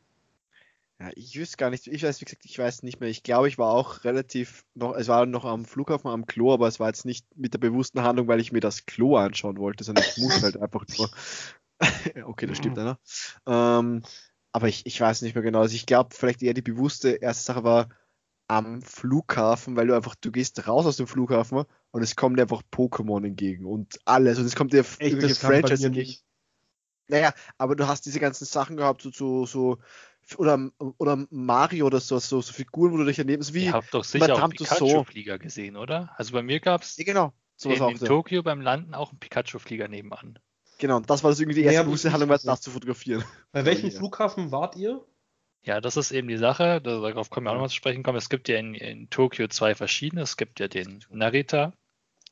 Ja, ich wüsste gar nicht, ich weiß, wie gesagt, ich weiß nicht mehr. Ich glaube, ich war auch relativ noch, es war noch am Flughafen am Klo, aber es war jetzt nicht mit der bewussten Handlung, weil ich mir das Klo anschauen wollte, sondern ich muss halt einfach nur. okay, das stimmt einer. Ähm, aber ich, ich weiß nicht mehr genau. Also ich glaube, vielleicht eher die bewusste erste Sache war am Flughafen, weil du einfach, du gehst raus aus dem Flughafen und es kommt dir einfach Pokémon entgegen und alles. Und es kommt dir Echt, irgendwelche Franchise entgegen. Naja, aber du hast diese ganzen Sachen gehabt, so, so, so oder, oder Mario oder so, so, so Figuren, wo du dich erleben, so wie, Ihr habt doch sicher auch Madame Tussauds. Pikachu-Flieger gesehen, oder? Also bei mir gab es ja, genau, in, auch. in so. Tokio beim Landen auch einen Pikachu-Flieger nebenan. Genau, und das war das irgendwie die erste nicht Handlung, gesehen. das zu fotografieren. Bei welchem ja. Flughafen wart ihr? Ja, das ist eben die Sache, darauf können wir auch nochmal zu sprechen kommen. Es gibt ja in, in Tokio zwei verschiedene. Es gibt ja den Narita.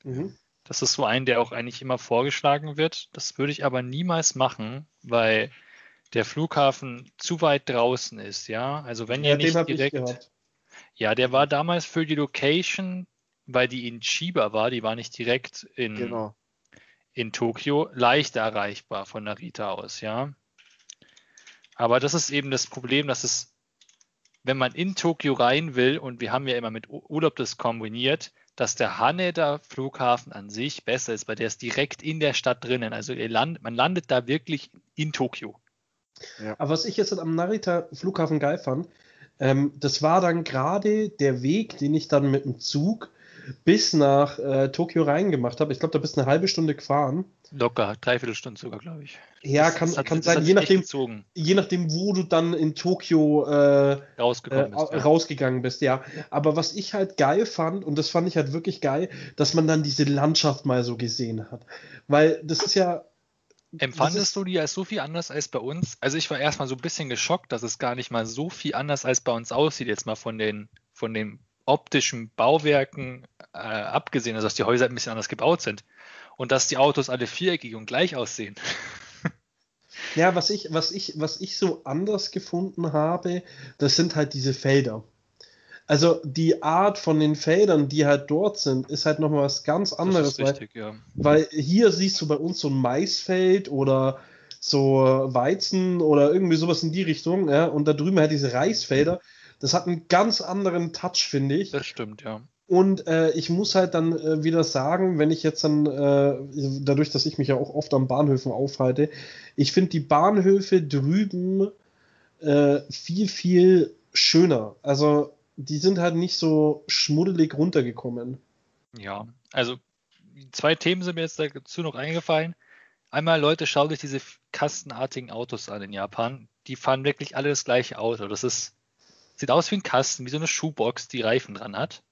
Mhm. Das ist so ein, der auch eigentlich immer vorgeschlagen wird. Das würde ich aber niemals machen, weil der Flughafen zu weit draußen ist, ja. Also wenn Ja, ihr nicht direkt. Ja, der war damals für die Location, weil die in Chiba war, die war nicht direkt in, Genau. in Tokio, leichter erreichbar von Narita aus, ja. Aber das ist eben das Problem, dass es, wenn man in Tokio rein will, und wir haben ja immer mit Urlaub das kombiniert, dass der Haneda Flughafen an sich besser ist, weil der ist direkt in der Stadt drinnen. Also land, man landet da wirklich in Tokio. Aber was ich jetzt am Narita Flughafen geil fand, ähm, das war dann gerade der Weg, den ich dann mit dem Zug bis nach äh, Tokio reingemacht habe. Ich glaube, da bist du eine halbe Stunde gefahren. Locker, dreiviertel Stunde sogar, glaube ich. Ja, Das- kann, das kann sein, je nachdem, gezogen, je nachdem, wo du dann in Tokio äh, äh, rausgekommen ist. ja. rausgegangen bist, ja. Aber was ich halt geil fand, und das fand ich halt wirklich geil, dass man dann diese Landschaft mal so gesehen hat. Weil das ist ja. Empfandest du die als so viel anders als bei uns? Also ich war erstmal so ein bisschen geschockt, dass es gar nicht mal so viel anders als bei uns aussieht, jetzt mal von den, von den optischen Bauwerken äh, abgesehen, also dass die Häuser ein bisschen anders gebaut sind und dass die Autos alle viereckig und gleich aussehen. Ja, was ich, was ich, was ich so anders gefunden habe, das sind halt diese Felder. Also die Art von den Feldern, die halt dort sind, ist halt nochmal was ganz anderes. das ist weil, richtig, ja. weil hier siehst du bei uns so ein Maisfeld oder so Weizen oder irgendwie sowas in die Richtung, ja, und da drüben halt diese Reisfelder. Das hat einen ganz anderen Touch, finde ich. Das stimmt, ja. Und äh, ich muss halt dann äh, wieder sagen, wenn ich jetzt dann, äh, dadurch, dass ich mich ja auch oft an Bahnhöfen aufhalte, ich finde die Bahnhöfe drüben äh, viel, viel schöner. Also die sind halt nicht so schmuddelig runtergekommen. Ja, also zwei Themen sind mir jetzt dazu noch eingefallen. Einmal, Leute, schaut euch diese kastenartigen Autos an in Japan. Die fahren wirklich alle das gleiche Auto. Das ist, sieht aus wie ein Kasten, wie so eine Schuhbox, die Reifen dran hat.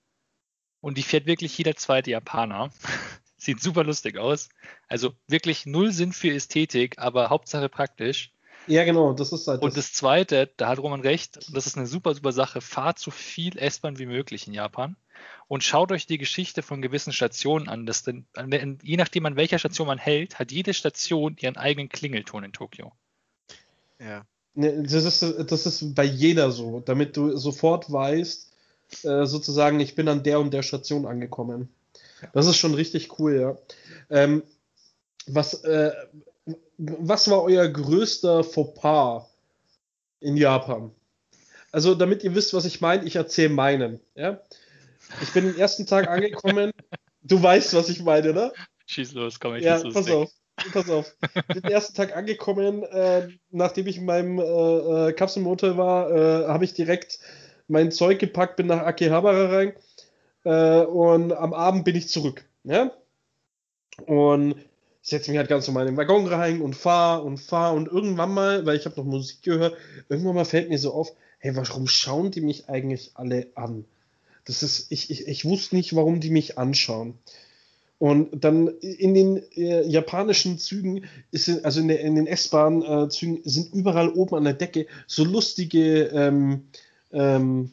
Und die fährt wirklich jeder zweite Japaner. Sieht super lustig aus. Also wirklich null Sinn für Ästhetik, aber Hauptsache praktisch. Ja, genau, das ist halt Und das Zweite, da hat Roman recht, das ist eine super, super Sache, fahrt so viel S-Bahn wie möglich in Japan und schaut euch die Geschichte von gewissen Stationen an. Das denn, je nachdem, an welcher Station man hält, hat jede Station ihren eigenen Klingelton in Tokio. Ja. Ne, das ist, das ist bei jeder so, damit du sofort weißt, äh, sozusagen, ich bin an der und der Station angekommen. Das ist schon richtig cool, ja. Ähm, was, äh, was war euer größter Fauxpas in Japan? Also, damit ihr wisst, was ich meine, ich erzähle meinen. Ja? Ich bin den ersten Tag angekommen. Du weißt, was ich meine, ne? Schieß los, komm, ich Ja, pass auf. Pass auf. Ich bin den ersten Tag angekommen, äh, nachdem ich in meinem äh, äh, Kapselmotel war, äh, habe ich direkt mein Zeug gepackt, bin nach Akihabara rein äh, und am Abend bin ich zurück. Ja? Und setze mich halt ganz normal in den Waggon rein und fahr und fahr und irgendwann mal, weil ich habe noch Musik gehört, irgendwann mal fällt mir so auf, hey, warum schauen die mich eigentlich alle an? Das ist, ich, ich, ich wusste nicht, warum die mich anschauen. Und dann in den äh, japanischen Zügen, ist, also in, der, in den S-Bahn-Zügen, sind überall oben an der Decke so lustige ähm, ähm,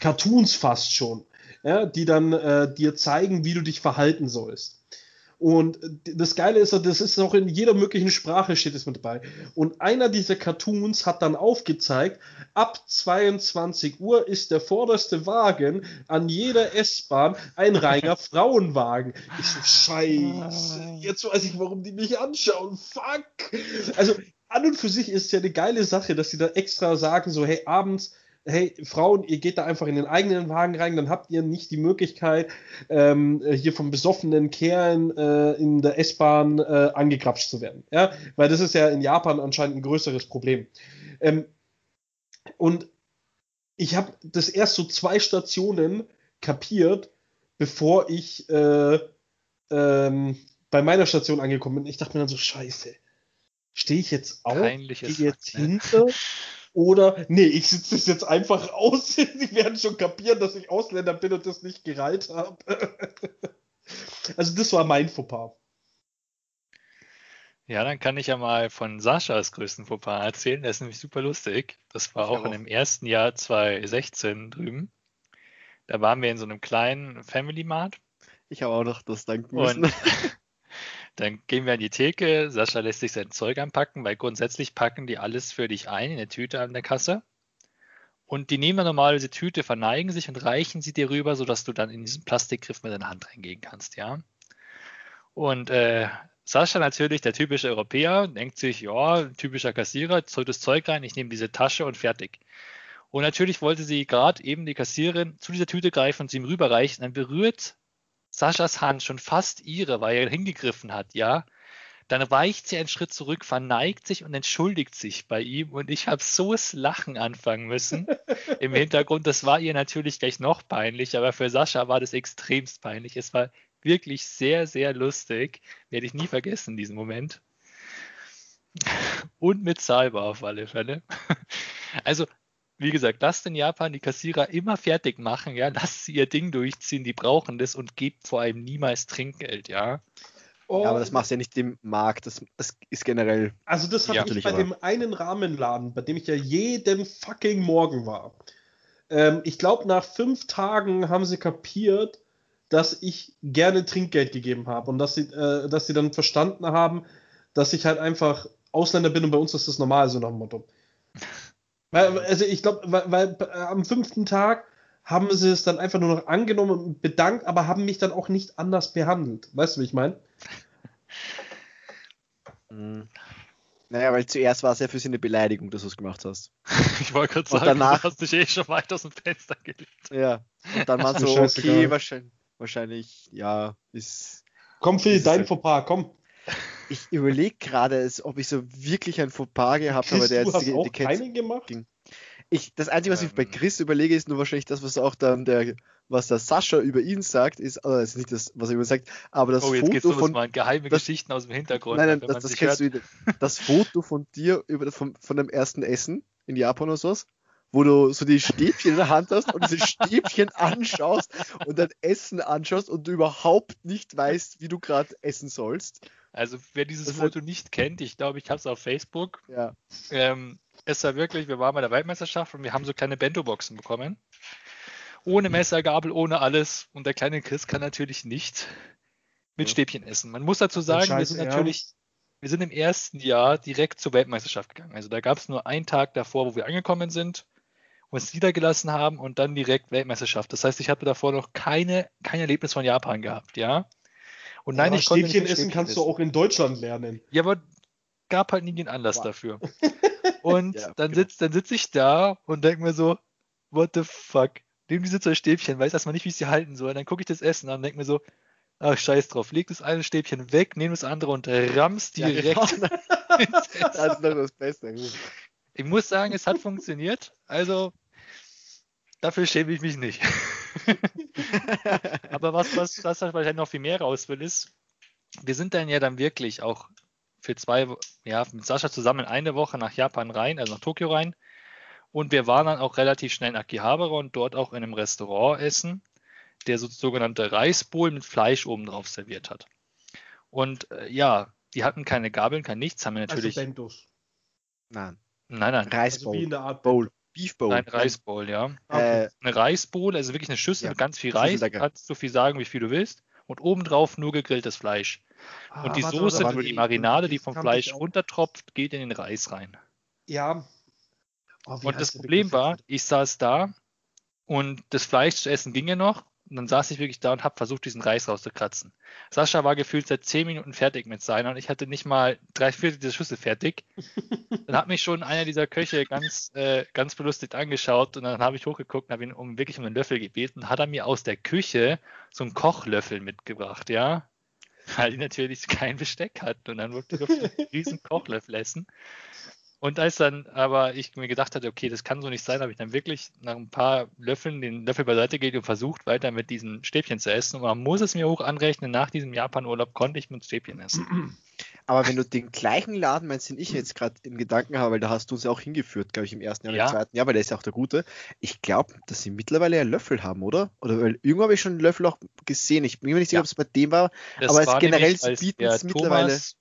Cartoons fast schon, ja, die dann äh, dir zeigen, wie du dich verhalten sollst. Und das Geile ist, das ist auch in jeder möglichen Sprache steht es mit dabei. Und einer dieser Cartoons hat dann aufgezeigt, ab 22 Uhr ist der vorderste Wagen an jeder S-Bahn ein reiner Frauenwagen. Ich so, scheiße, jetzt weiß ich, warum die mich anschauen. Fuck! Also, an und für sich ist es ja eine geile Sache, dass sie da extra sagen, so, hey, abends hey, Frauen, ihr geht da einfach in den eigenen Wagen rein, dann habt ihr nicht die Möglichkeit, ähm, hier von besoffenen Kerlen äh, in der S-Bahn äh, angegrapscht zu werden. Ja? Weil das ist ja in Japan anscheinend ein größeres Problem. Ähm, und ich habe das erst so zwei Stationen kapiert, bevor ich äh, ähm, bei meiner Station angekommen bin. Ich dachte mir dann so, scheiße, stehe ich jetzt auf, gehe jetzt ne? hinter oder, nee, ich sitze das jetzt einfach aus. Sie werden schon kapieren, dass ich Ausländer bin und das nicht gereiht habe. also das war mein Fauxpas. Ja, dann kann ich ja mal von Saschas größten Fauxpas erzählen. Der ist nämlich super lustig. Das war auch, auch in dem ersten Jahr 2016 drüben. Da waren wir in so einem kleinen Family Mart. Ich habe auch noch das danken müssen. Und Dann gehen wir an die Theke, Sascha lässt sich sein Zeug anpacken, weil grundsätzlich packen die alles für dich ein in eine Tüte an der Kasse. Und die nehmen dann normalerweise Tüte, verneigen sich und reichen sie dir rüber, sodass du dann in diesen Plastikgriff mit deiner Hand reingehen kannst, ja. Und äh, Sascha natürlich, der typische Europäer, denkt sich, ja, typischer Kassierer, zollt das Zeug rein, ich nehme diese Tasche und fertig. Und natürlich wollte sie gerade eben die Kassiererin zu dieser Tüte greifen und sie ihm rüberreichen. Dann berührt Saschas Hand schon fast ihre, weil er hingegriffen hat, ja, dann weicht sie einen Schritt zurück, verneigt sich und entschuldigt sich bei ihm. Und ich habe so das Lachen anfangen müssen im Hintergrund. Das war ihr natürlich gleich noch peinlich, aber für Sascha war das extremst peinlich. Es war wirklich sehr, sehr lustig. Werde ich nie vergessen, diesen Moment. Und mit Salbe auf alle Fälle. Also wie gesagt, lasst in Japan die Kassierer immer fertig machen, ja, lasst sie ihr Ding durchziehen, die brauchen das und gebt vor allem niemals Trinkgeld, ja. Oh. Ja, aber das machst du ja nicht dem Markt, das, das ist generell. Also das hatte ja, ich bei aber. dem einen Rahmenladen, bei dem ich ja jeden fucking Morgen war. Ähm, ich glaube, nach fünf Tagen haben sie kapiert, dass ich gerne Trinkgeld gegeben habe und dass sie, äh, dass sie dann verstanden haben, dass ich halt einfach Ausländer bin und bei uns ist das normal, so nach dem Motto. Weil, also ich glaube, weil, weil äh, am fünften Tag haben sie es dann einfach nur noch angenommen und bedankt, aber haben mich dann auch nicht anders behandelt. Weißt du, wie ich meine? Mhm. Naja, weil zuerst war es ja für sie eine Beleidigung, dass du es gemacht hast. ich wollte gerade sagen, danach, du hast dich eh schon weit aus dem Fenster gelegt. Ja, und dann war so, okay, wahrscheinlich, wahrscheinlich, ja, ist... Komm, Phil, dein ein... Fauxpas, komm. Ich überlege gerade, ob ich so wirklich ein Fauxpas gehabt habe, der jetzt hast die, auch die keinen gemacht? Ging. Ich, das Einzige, was ähm. ich bei ähm. Chris überlege, ist nur wahrscheinlich das, was auch dann der, was der Sascha über ihn sagt, ist, also das ist nicht das, was er über ihn sagt, aber das oh, jetzt Foto geht's von mal geheime das, Geschichten aus dem Hintergrund. Nein, nein, das, das kennst hört. du wieder. Das Foto von dir über von, von dem ersten Essen in Japan oder sowas, wo du so die Stäbchen in der Hand hast und diese Stäbchen anschaust und dein Essen anschaust und du überhaupt nicht weißt, wie du gerade essen sollst. Also wer dieses das Foto nicht kennt, ich glaube, ich habe es auf Facebook. Ja. Ähm, es war wirklich, wir waren bei der Weltmeisterschaft und wir haben so kleine Bento-Boxen bekommen. Ohne Messer, Gabel, ohne alles. Und der kleine Chris kann natürlich nicht mit Stäbchen essen. Man muss dazu sagen, wir sind natürlich, wir sind im ersten Jahr direkt zur Weltmeisterschaft gegangen. Also da gab es nur einen Tag davor, wo wir angekommen sind, uns niedergelassen haben und dann direkt Weltmeisterschaft. Das heißt, ich hatte davor noch keine, kein Erlebnis von Japan gehabt, ja. Und nein, ja, ich konnte Stäbchen essen kannst essen. du auch in Deutschland lernen. Ja, aber gab halt nie den Anlass wow. dafür. Und ja, dann genau. sitze dann sitz ich da und denke mir so, what the fuck? Nimm diese zwei Stäbchen, weiß erstmal nicht, wie ich sie halten soll. Dann gucke ich das Essen an und denke mir so, ach scheiß drauf, leg das eine Stäbchen weg, nimm das andere und ramm's direkt ja, genau. ins Essen. Das ist doch das Beste. Ich muss sagen, es hat funktioniert. Also dafür schäme ich mich nicht. Aber was, was, was wahrscheinlich noch viel mehr raus will, ist, wir sind dann ja dann wirklich auch für zwei, ja, mit Sascha zusammen eine Woche nach Japan rein, also nach Tokio rein. Und wir waren dann auch relativ schnell in Akihabara und dort auch in einem Restaurant essen, der so sogenannte Reisbowl mit Fleisch oben drauf serviert hat. Und äh, ja, die hatten keine Gabeln, kein nichts, haben wir also natürlich. Also Bentos. Nein. Nein, nein. Reisbowl. Also wie in der Art Bowl. Beef Bowl. Nein, Reisbowl, ja. Äh, Eine Reisbowl, also wirklich eine Schüssel Ja, mit ganz viel Reis. Du kannst so viel sagen, wie viel du willst. Und obendrauf nur gegrilltes Fleisch. Ah, und die Soße, die warte, Marinade, die vom Fleisch runtertropft, geht in den Reis rein. Ja. Oh, Und das Problem war, ich saß da und das Fleisch zu essen ging ja noch. Und dann saß ich wirklich da und habe versucht, diesen Reis rauszukratzen. Sascha war gefühlt seit zehn Minuten fertig mit seiner und ich hatte nicht mal drei Viertel dieser Schüssel fertig. Dann hat mich schon einer dieser Köche ganz, äh, ganz belustigt angeschaut und dann habe ich hochgeguckt und habe ihn um wirklich um einen Löffel gebeten. Hat er mir aus der Küche so einen Kochlöffel mitgebracht, ja. Weil die natürlich kein Besteck hatten und dann durfte ich einen riesen Kochlöffel essen. Und als dann aber ich mir gedacht hatte, okay, das kann so nicht sein, habe ich dann wirklich nach ein paar Löffeln den Löffel beiseite gelegt und versucht, weiter mit diesen Stäbchen zu essen. Und man muss es mir hoch anrechnen, nach diesem Japan-Urlaub konnte ich mit Stäbchen essen. Aber wenn du den gleichen Laden meinst, den ich jetzt gerade in Gedanken habe, weil da hast du uns ja auch hingeführt, glaube ich, im ersten Jahr und Ja. im zweiten Jahr, weil der ist ja auch der gute. Ich glaube, dass sie mittlerweile ja Löffel haben, oder? Oder weil irgendwo habe ich schon einen Löffel auch gesehen. Ich bin mir nicht sicher, Ja. ob es bei dem war. Das Aber es war generell, bieten es mittlerweile- Thomas,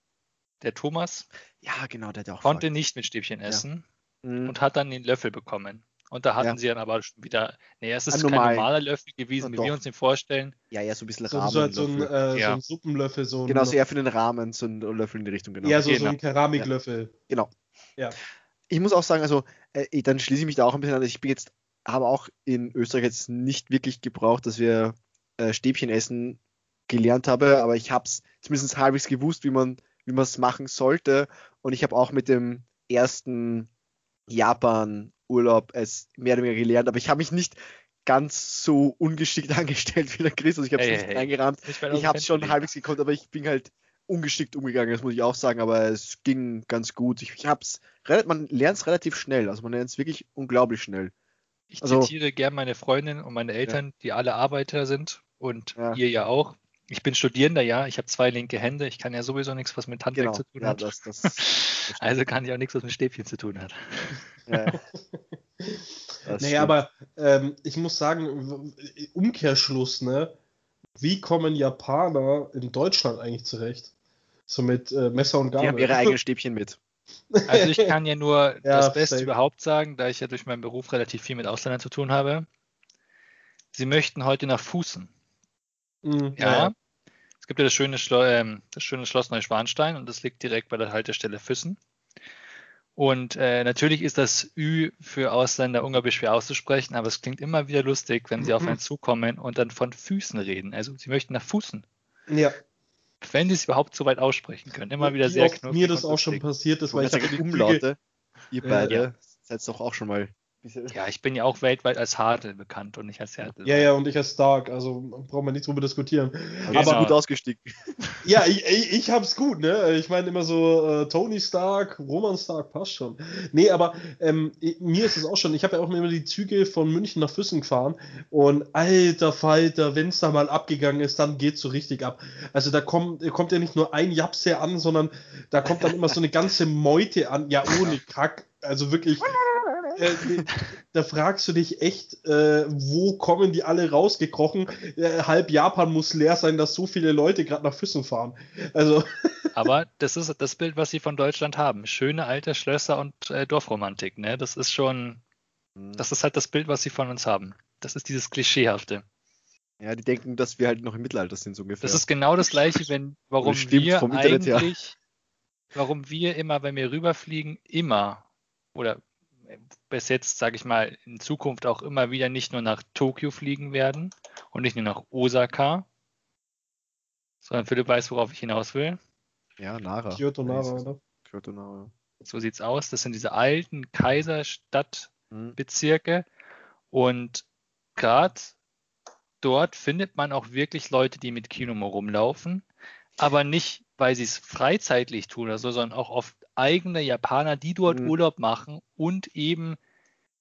der Thomas Ja, genau, der hat ja auch konnte Frage. nicht mit Stäbchen essen Mhm. und hat dann den Löffel bekommen. Und da hatten Ja. sie dann aber schon wieder, nee, es ist Einen kein normalen. normaler Löffel gewesen, Ja, wie wir uns den vorstellen. Ja, ja, so ein bisschen So, Rahmen. so, halt so, ein, äh, Ja. so ein Suppenlöffel, so ein, genau, so eher für den Rahmen, so ein Löffel in die Richtung, genau. ja, so, so Genau. ein Keramiklöffel. Genau. Ja. Ich muss auch sagen, also, äh, ich- dann schließe ich mich da auch ein bisschen an. Ich bin jetzt, habe auch in Österreich jetzt nicht wirklich gebraucht, dass wir äh, Stäbchen essen gelernt habe, aber ich habe es zumindest halbwegs gewusst, wie man wie man es machen sollte. Und ich habe auch mit dem ersten Japan-Urlaub es mehr oder weniger gelernt, aber ich habe mich nicht ganz so ungeschickt angestellt wie der Chris. Also ich habe es Hey, nicht hey, aus Ich habe es schon halbwegs gekonnt, aber ich bin halt ungeschickt umgegangen, das muss ich auch sagen, aber es ging ganz gut. Ich, ich hab's, man lernt es relativ schnell, also man lernt es wirklich unglaublich schnell. Ich Also- zitiere gern meine Freundin und meine Eltern, die alle Arbeiter sind und Ja. ihr ja auch. Ich bin Studierender, ja. Ich habe zwei linke Hände. Ich kann ja sowieso nichts, was mit Handwerk Genau, zu tun ja, hat. das, das, also kann ich auch nichts, was mit Stäbchen zu tun hat. ja, das Naja, stimmt. aber ähm, ich muss sagen, Umkehrschluss, ne? Wie kommen Japaner in Deutschland eigentlich zurecht? So mit äh, Messer und die haben Gabel. ihre eigenen Stäbchen mit. Also ich kann ja nur Ja, das Beste safe. überhaupt sagen, da ich ja durch meinen Beruf relativ viel mit Ausländern zu tun habe. Sie möchten heute nach Fußen. Mhm, Ja. Es gibt ja das schöne, Schlo ähm, das schöne Schloss Neuschwanstein und das liegt direkt bei der Haltestelle Füssen. Und äh, natürlich ist das Ü für Ausländer unglaublich schwer auszusprechen, aber es klingt immer wieder lustig, wenn sie auf einen zukommen und dann von Füßen reden. Also sie möchten nach Fußen. Ja. Wenn sie es überhaupt so weit aussprechen können. Immer wieder Wie sehr knuffig mir das auch schon passiert weil wollte ich Umlaute, ihr beide, Ja. seid doch auch schon mal. Bisschen- Ja, ich bin ja auch weltweit als Hartl bekannt und nicht als Härtel. Ja, ja, und ich als Stark, also brauchen wir nicht drüber diskutieren. Aber Genau. gut ausgestiegen. Ja, ich, ich, ich hab's gut, ne? Ich meine immer so, äh, Tony Stark, Roman Stark, passt schon. Nee, aber ähm, mir ist es auch schon, ich habe ja auch immer die Züge von München nach Füssen gefahren und alter Falter, wenn's da mal abgegangen ist, dann geht's so richtig ab. Also da kommt, kommt ja nicht nur ein Japse an, sondern da kommt dann immer so eine ganze Meute an, ja ohne Kack, also wirklich. Äh, da fragst du dich echt, äh, wo kommen die alle rausgekrochen? Äh, halb Japan muss leer sein, dass so viele Leute gerade nach Füssen fahren. Also, Aber das ist das Bild, was sie von Deutschland haben. Schöne alte Schlösser und äh, Dorfromantik. Ne? Das ist schon, das ist halt das Bild, was sie von uns haben. Das ist dieses Klischeehafte. Ja, die denken, dass wir halt noch im Mittelalter sind, so ungefähr. Das ist genau das Gleiche, wenn, warum wir Internet her. eigentlich, warum wir immer, wenn wir rüberfliegen, immer oder bis jetzt, sage ich mal, in Zukunft auch immer wieder nicht nur nach Tokio fliegen werden und nicht nur nach Osaka, sondern Philipp weiß, worauf ich hinaus will. ja, Nara. Kyoto, Nara, oder? Kyoto, Nara. So sieht's aus. Das sind diese alten Kaiserstadtbezirke Hm. und gerade dort findet man auch wirklich Leute, die mit Kinomo rumlaufen, aber nicht, weil sie es freizeitlich tun oder so, sondern auch oft eigene Japaner, die dort Mhm. Urlaub machen und eben,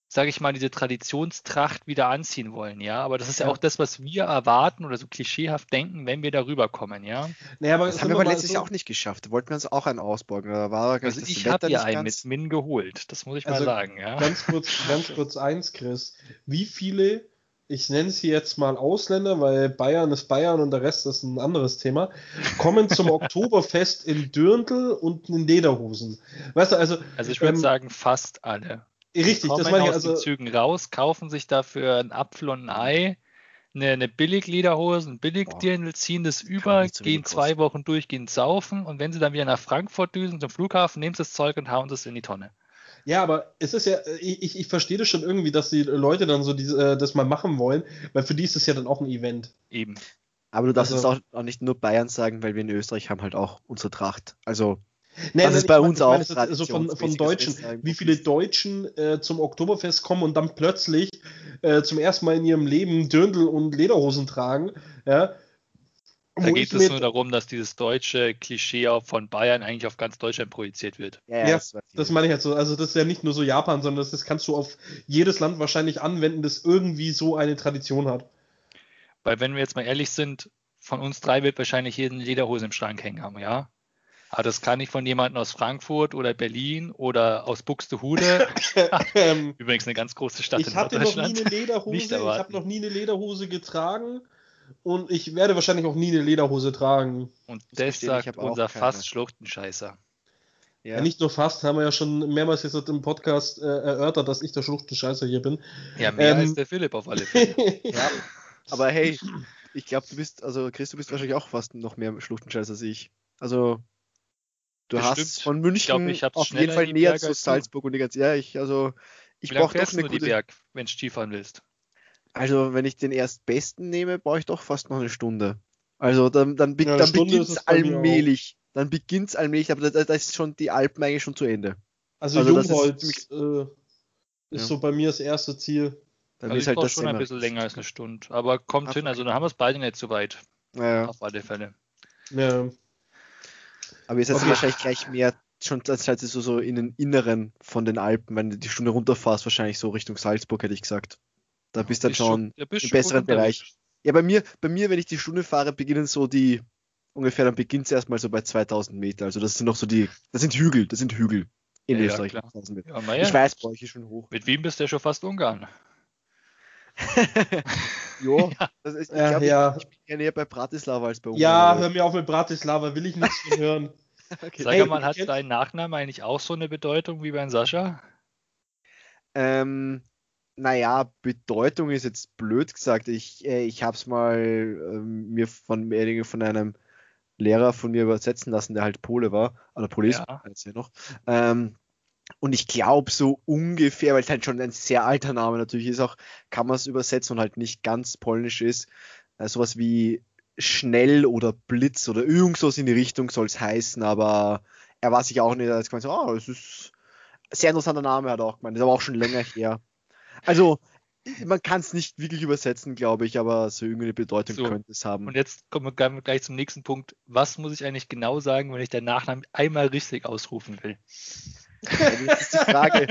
sage ich mal, diese Traditionstracht wieder anziehen wollen, ja. Aber das ist ja, Ja. auch das, was wir erwarten oder so klischeehaft denken, wenn wir darüber kommen, ja. Naja, aber Das haben wir aber mal letztes so- Jahr auch nicht geschafft. Da wollten wir uns auch einen ausborgen. Da war Also das ich habe ja einen mit Min geholt, das muss ich mal Also sagen, ja. Ganz kurz, ganz kurz eins, Chris. Wie viele, ich nenne sie jetzt mal Ausländer, weil Bayern ist Bayern und der Rest ist ein anderes Thema, kommen zum Oktoberfest in Dürndl und in Lederhosen? Weißt du, also, Also ich würde ähm, sagen, fast alle. Richtig, kommen das meine ich aus den also. Zügen raus, kaufen sich dafür einen Apfel und ein Ei, eine, eine Billiglederhose, ein Billigdirndl, ziehen das über, gehen zwei. Wochen durchgehend saufen und wenn sie dann wieder nach Frankfurt düsen zum Flughafen, nehmen sie das Zeug und hauen das in die Tonne. Ja, aber es ist ja, ich, ich, ich verstehe das schon irgendwie, dass die Leute dann so diese, äh, das mal machen wollen, weil für die ist das ja dann auch ein Event. Eben. Aber du darfst Also- jetzt auch, auch nicht nur Bayern sagen, weil wir in Österreich haben halt auch unsere Tracht. Also, Nee, Das nee, ist bei uns meine, auch es ist Also von, von Deutschen, wie viele Deutschen äh, zum Oktoberfest kommen und dann plötzlich äh, zum ersten Mal in ihrem Leben Dirndl und Lederhosen tragen, ja. Da geht es nur darum, dass dieses deutsche Klischee auch von Bayern eigentlich auf ganz Deutschland projiziert wird. ja, Ja, das Das meine ich halt so. Also das ist ja nicht nur so Japan, sondern das, das kannst du auf jedes Land wahrscheinlich anwenden, das irgendwie so eine Tradition hat. Weil wenn wir jetzt mal ehrlich sind, von uns drei wird wahrscheinlich jeden Lederhose im Schrank hängen haben, ja. Aber das kann ich von jemandem aus Frankfurt oder Berlin oder aus Buxtehude, übrigens eine ganz große Stadt ich in hatte noch nie eine Lederhose, nicht ich habe noch nie eine Lederhose getragen und ich werde wahrscheinlich auch nie eine Lederhose tragen. Und das ich sagt unser fast Schluchtenscheißer. Ja. Ja. nicht nur fast, haben wir ja schon mehrmals jetzt im Podcast äh, erörtert, dass ich der Schluchtenscheißer hier bin. Ja, mehr Ähm, als der Philipp auf alle Fälle. ja. Aber hey, ich glaube, du bist, also Chris, du bist wahrscheinlich auch fast noch mehr Schluchtenscheiß als ich. Also, du Bestimmt. hast von München glaub, ich hab's auf jeden Fall die näher zu. Salzburg und die ganze, ja, ich, also, ich brauche doch eine die gute, Berg, wenn du Skifahren willst? Also, wenn ich den erstbesten nehme, brauche ich doch fast noch eine Stunde. Also, dann, dann, be Ja, dann ist es allmählich. Dann beginnt's allmählich, aber da, da ist schon die Alpen eigentlich schon zu Ende. Also, Also das ist Jungholz ziemlich- äh, ist Ja. so bei mir das erste Ziel. Dann Also ist ich halt das schon ein Semmer- bisschen länger als eine Stunde. Aber kommt Ach, hin, also dann haben wir es beide nicht so weit. Ja, Auf alle Fälle. Ja. aber ihr seid Okay. wahrscheinlich gleich mehr schon das heißt so, so in den Inneren von den Alpen, wenn du die Stunde runterfährst, wahrscheinlich so Richtung Salzburg, hätte ich gesagt. Da bist du dann Bist schon ja, bist im schon besseren. Bereich. Ja, bei mir, bei mir, wenn ich die Stunde fahre, beginnen so die, ungefähr, dann beginnt es erstmal so bei 2000 Meter. Also das sind noch so die, das sind Hügel, das sind Hügel in Ja, ja, Österreich. klar. 2000 Meter. Ja, ja. Ich weiß, bei euch ist schon hoch. Mit Wien bist du ja schon fast Ungarn. jo, das ist, ich Ja, glaube, ja. ich, ich bin ja näher bei Bratislava als bei uns. ja, hör mir auf mit Bratislava, will ich nichts von hören. okay. Sag Hey, mal, hat dein Nachname eigentlich auch so eine Bedeutung wie beim Sascha? Ähm, naja, Bedeutung ist jetzt blöd gesagt. Ich, äh, ich habe es mal ähm, mir von, von einem Lehrer von mir übersetzen lassen, der halt Pole war, oder Polis, Ja. als ja noch. Ähm, und ich glaube so ungefähr, weil es halt schon ein sehr alter Name natürlich ist, auch kann man es übersetzen und halt nicht ganz polnisch ist. Äh, sowas wie schnell oder Blitz oder irgend sowas in die Richtung soll es heißen, aber er war sich auch nicht, als gemeint so, ah, es ist ein sehr interessanter Name, hat er auch gemeint, ist aber auch schon länger her. Also, man kann es nicht wirklich übersetzen, glaube ich, aber so irgendeine Bedeutung So, könnte es haben. Und jetzt kommen wir gleich- zum nächsten Punkt. Was muss ich eigentlich genau sagen, wenn ich deinen Nachnamen einmal richtig ausrufen will? Das ist die Frage.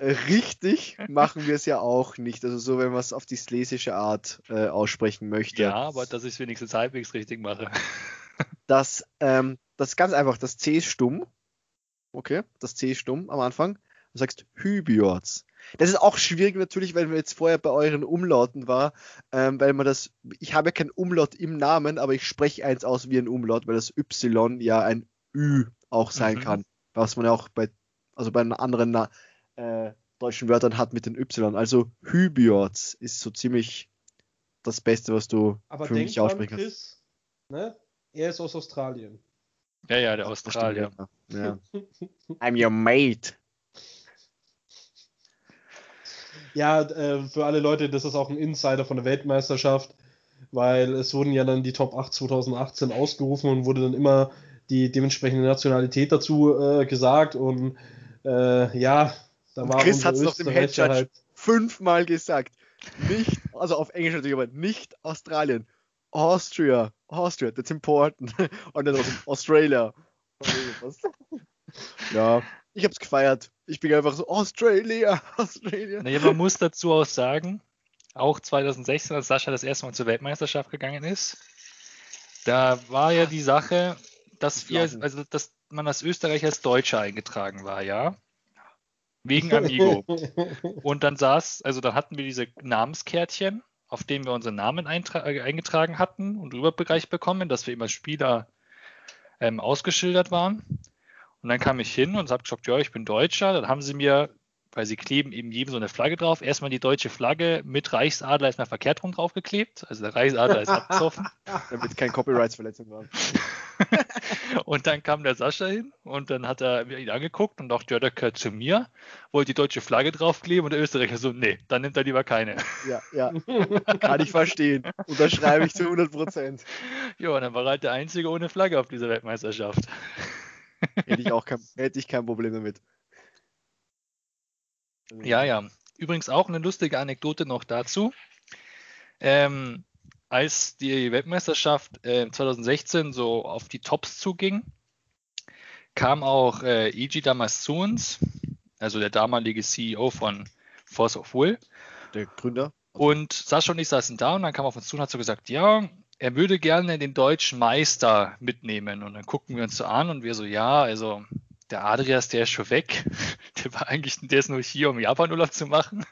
Richtig machen wir es ja auch nicht. Also so, wenn man es auf die schlesische Art äh, aussprechen möchte. Ja, aber dass ich es wenigstens halbwegs richtig mache. Das, ähm, das ist ganz einfach. Das C ist stumm. Okay, das C ist stumm am Anfang. Du sagst Hybiorts. Das ist auch schwierig natürlich, weil wir jetzt vorher bei euren Umlauten war, ähm, weil man das, ich habe ja kein Umlaut im Namen, aber ich spreche eins aus wie ein Umlaut, weil das Y ja ein Ü auch sein Mhm. kann. Was man ja auch bei, also bei anderen äh, deutschen Wörtern hat mit den Y. Also Hybiorts ist so ziemlich das Beste, was du Aber für mich aussprechen kannst. Chris, ne? er ist aus Australien. Ja, ja, der Australier. Ja. ja. I'm your mate. Ja, äh, für alle Leute, das ist auch ein Insider von der Weltmeisterschaft, weil es wurden ja dann die Top 8 2018 ausgerufen und wurde dann immer die dementsprechende Nationalität dazu äh, gesagt und äh, ja, da Und war Chris unser hat's noch dem halt, fünfmal gesagt. Nicht, also auf Englisch natürlich, aber nicht Australien. Austria. Austria, that's important. Und dann Australia. Ja, ich hab's gefeiert. Ich bin einfach so, Australia, Australia. Naja, man muss dazu auch sagen, auch 2016, als Sascha das erste Mal zur Weltmeisterschaft gegangen ist, da war ja die Sache, dass wir, also dass man als Österreicher als Deutscher eingetragen war, ja. Wegen Amigo. Und dann saß, also dann hatten wir diese Namenskärtchen, auf denen wir unseren Namen äh, eingetragen hatten und rübergereicht bekommen, dass wir immer Spieler ähm, ausgeschildert waren. Und dann kam ich hin und habe gesagt, ja, ich bin Deutscher. Dann haben sie mir weil sie kleben eben jedem so eine Flagge drauf. Erstmal die deutsche Flagge mit Reichsadler ist mal verkehrt rum draufgeklebt. Also der Reichsadler ist abgesoffen. Damit keine Copyrights-Verletzung war. und dann kam der Sascha hin und dann hat er ihn angeguckt und dachte, ja, der gehört zu mir. Wollte die deutsche Flagge draufkleben und der Österreicher so, nee, dann nimmt er lieber keine. Ja, ja. Kann ich verstehen. Unterschreibe ich zu 100 Prozent. Ja, und dann war er halt der Einzige ohne Flagge auf dieser Weltmeisterschaft. Hätte ich auch kein, hätte ich kein Problem damit. Ja, ja. Übrigens auch eine lustige Anekdote noch dazu. Ähm, als die Weltmeisterschaft äh, 2016 so auf die Tops zuging, kam auch äh, Iji damals zu uns, also der damalige CEO von Force of Will. Der Gründer. Und Sascha und ich saßen da und dann kam auf uns zu und hat so gesagt, ja, er würde gerne den deutschen Meister mitnehmen. Und dann gucken wir uns so an und wir so, ja, also der Adrias, der ist schon weg. Der war eigentlich, der ist nur hier, um Japan-Urlaub zu machen.